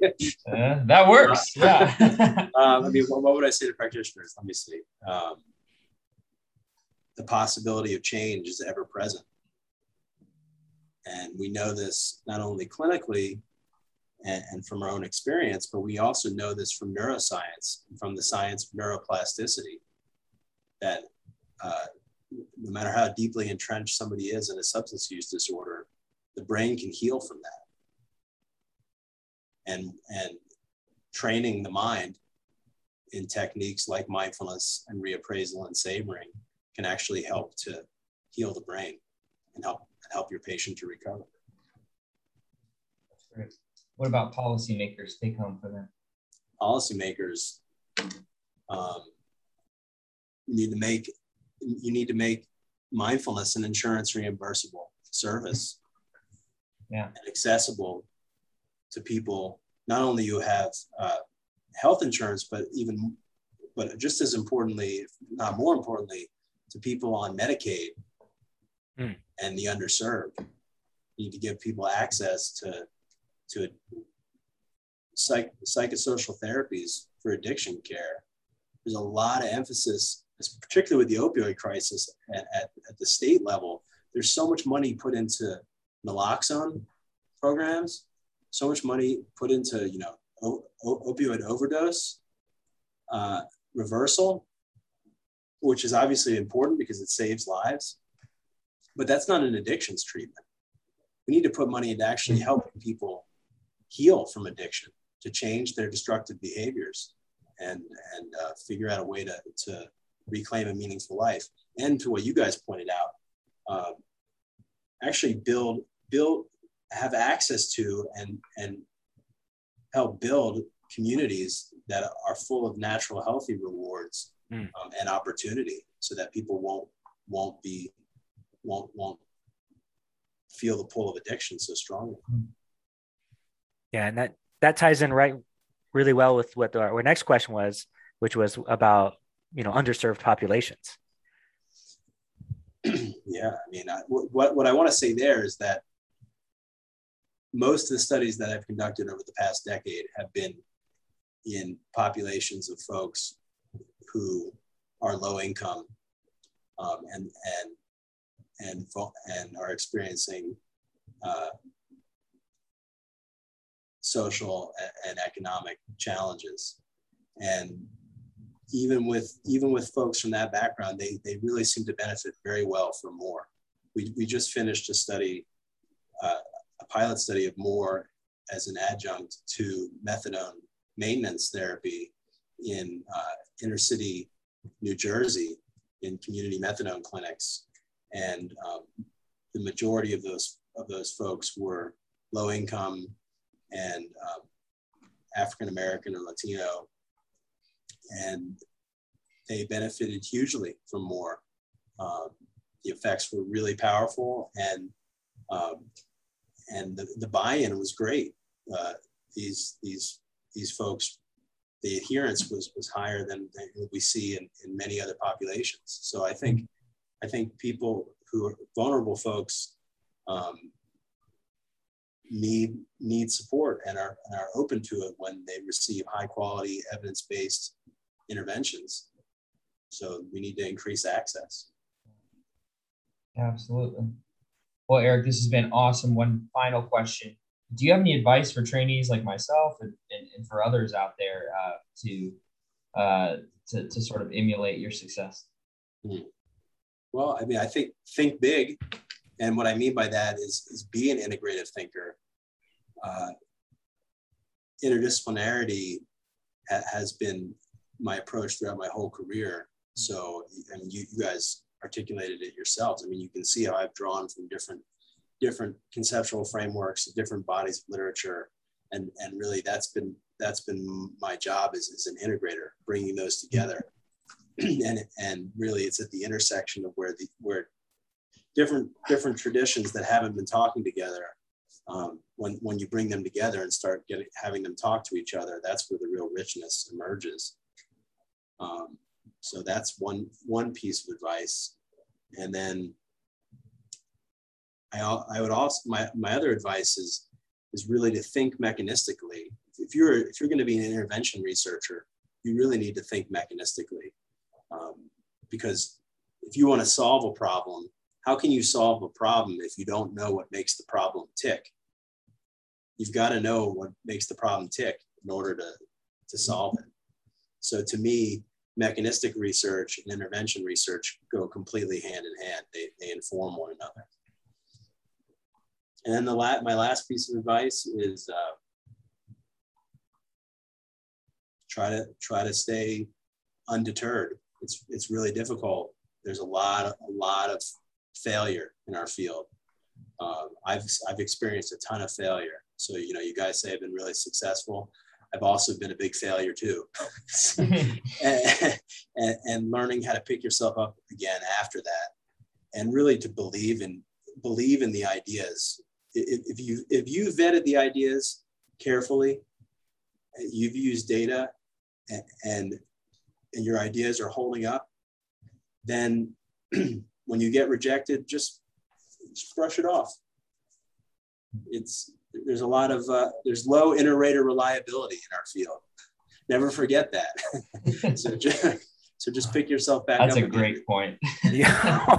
that works. Yeah. *laughs* um, I mean, what, what would I say to practitioners? Let me see. Um, the possibility of change is ever present. And we know this not only clinically and, and from our own experience, but we also know this from neuroscience, from the science of neuroplasticity, that uh, no matter how deeply entrenched somebody is in a substance use disorder, the brain can heal from that. And, and training the mind in techniques like mindfulness and reappraisal and savoring can actually help to heal the brain and help help your patient to recover. That's great. What about policymakers? Take home for them. Policymakers um, need to make you need to make mindfulness an insurance reimbursable service Yeah. and accessible to people not only who have uh, health insurance but even but just as importantly if not more importantly to people on medicaid Hmm. and the underserved you need to give people access to to psych, psychosocial therapies for addiction care there's a lot of emphasis particularly with the opioid crisis at, at, at the state level there's so much money put into naloxone programs so much money put into you know o- o- opioid overdose uh, reversal which is obviously important because it saves lives but that's not an addictions treatment. We need to put money into actually helping people heal from addiction to change their destructive behaviors and and uh, figure out a way to, to reclaim a meaningful life. And to what you guys pointed out uh, actually build build have access to and and help build communities that are full of natural healthy rewards Mm. um, and opportunity so that people won't won't be won't won't feel the pull of addiction so strongly Yeah, and that that ties in right really well with what our, our next question was, which was about you know underserved populations. *clears throat* yeah i mean I, what, what i want to say there is that most of the studies that i've conducted over the past decade have been in populations of folks who are low income um, and and and and are experiencing uh, social and economic challenges. And even with even with folks from that background they they really seem to benefit very well from more. We, we just finished a study, uh, a pilot study of more as an adjunct to methadone maintenance therapy in uh, inner city New Jersey in community methadone clinics. And um, the majority of those, of those folks were low income and um, African American or Latino. And they benefited hugely from more. Um, the effects were really powerful and um, and the, the buy-in was great. Uh, these these these folks, the adherence was was higher than, than we see in, in many other populations. So I think I think people who are vulnerable folks um, need need support and are, and are open to it when they receive high quality evidence based interventions. So we need to increase access. Absolutely. Well, Eric, this has been awesome. One final question. Do you have any advice for trainees like myself and, and, and for others out there uh, to, uh, to, to sort of emulate your success? Hmm. Well, I mean, I think think big. And what I mean by that is, is be an integrative thinker. Uh, interdisciplinarity ha- has been my approach throughout my whole career. So, and you, you guys articulated it yourselves. I mean, you can see how I've drawn from different different conceptual frameworks, different bodies of literature, and and really that's been that's been my job as, as an integrator, bringing those together. *clears throat* and and really, it's at the intersection of where the where different different traditions that haven't been talking together. Um, when when you bring them together and start getting having them talk to each other, that's where the real richness emerges. Um, so that's one one piece of advice. And then I, I would also my, my other advice is is really to think mechanistically. If you're if you're going to be an intervention researcher, you really need to think mechanistically, um, because if you want to solve a problem, how can you solve a problem if you don't know what makes the problem tick? You've got to know what makes the problem tick in order to to solve it. So to me, mechanistic research and intervention research go completely hand in hand. They, they inform one another. And then the la- my last piece of advice is uh, try to try to stay undeterred. It's it's really difficult. There's a lot of, a lot of failure in our field. Um, I've I've experienced a ton of failure. So you know, you guys say I've been really successful. I've also been a big failure too. and, *laughs* *laughs* and, and, learning how to pick yourself up again after that and really to believe in believe in the ideas. If, if you if you vetted the ideas carefully, you've used data and, and, and your ideas are holding up, then *clears throat* when you get rejected, just, just brush it off. It's there's a lot of uh, there's low inter-rater reliability in our field. Never forget that. *laughs* so just so just pick yourself back That's up. That's a again. great point. *laughs* yeah.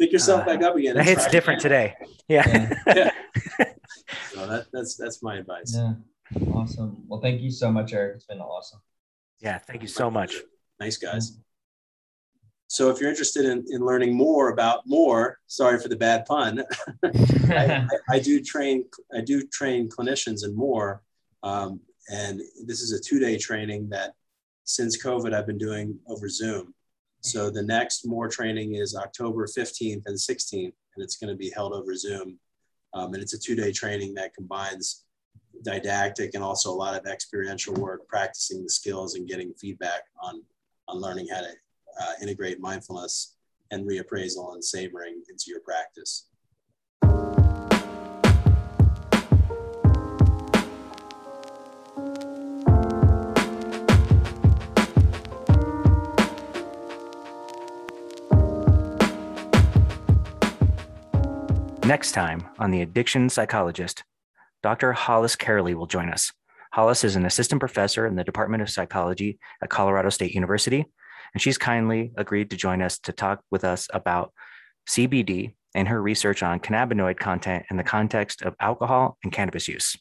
pick yourself uh, back up again. It's hits different again. today. Yeah. yeah. *laughs* so that, that's that's my advice. Yeah. Awesome. Well, thank you so much, Eric. It's been awesome. Yeah. Thank you so much. Nice guys. So if you're interested in, in learning more about MORE, sorry for the bad pun, *laughs* *laughs* I, I, do train I do train clinicians and MORE, um, and this is a two day training that since COVID I've been doing over Zoom. So the next MORE training is October 15th and 16th, and it's going to be held over Zoom, um, and it's a two day training that combines didactic and also a lot of experiential work, practicing the skills and getting feedback on on learning how to uh, integrate mindfulness and reappraisal and savoring into your practice. Next time on The Addiction Psychologist, Dr. Hollis Karoly will join us. Hollis is an assistant professor in the Department of Psychology at Colorado State University and she's kindly agreed to join us to talk with us about CBD and her research on cannabinoid content in the context of alcohol and cannabis use.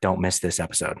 Don't miss this episode.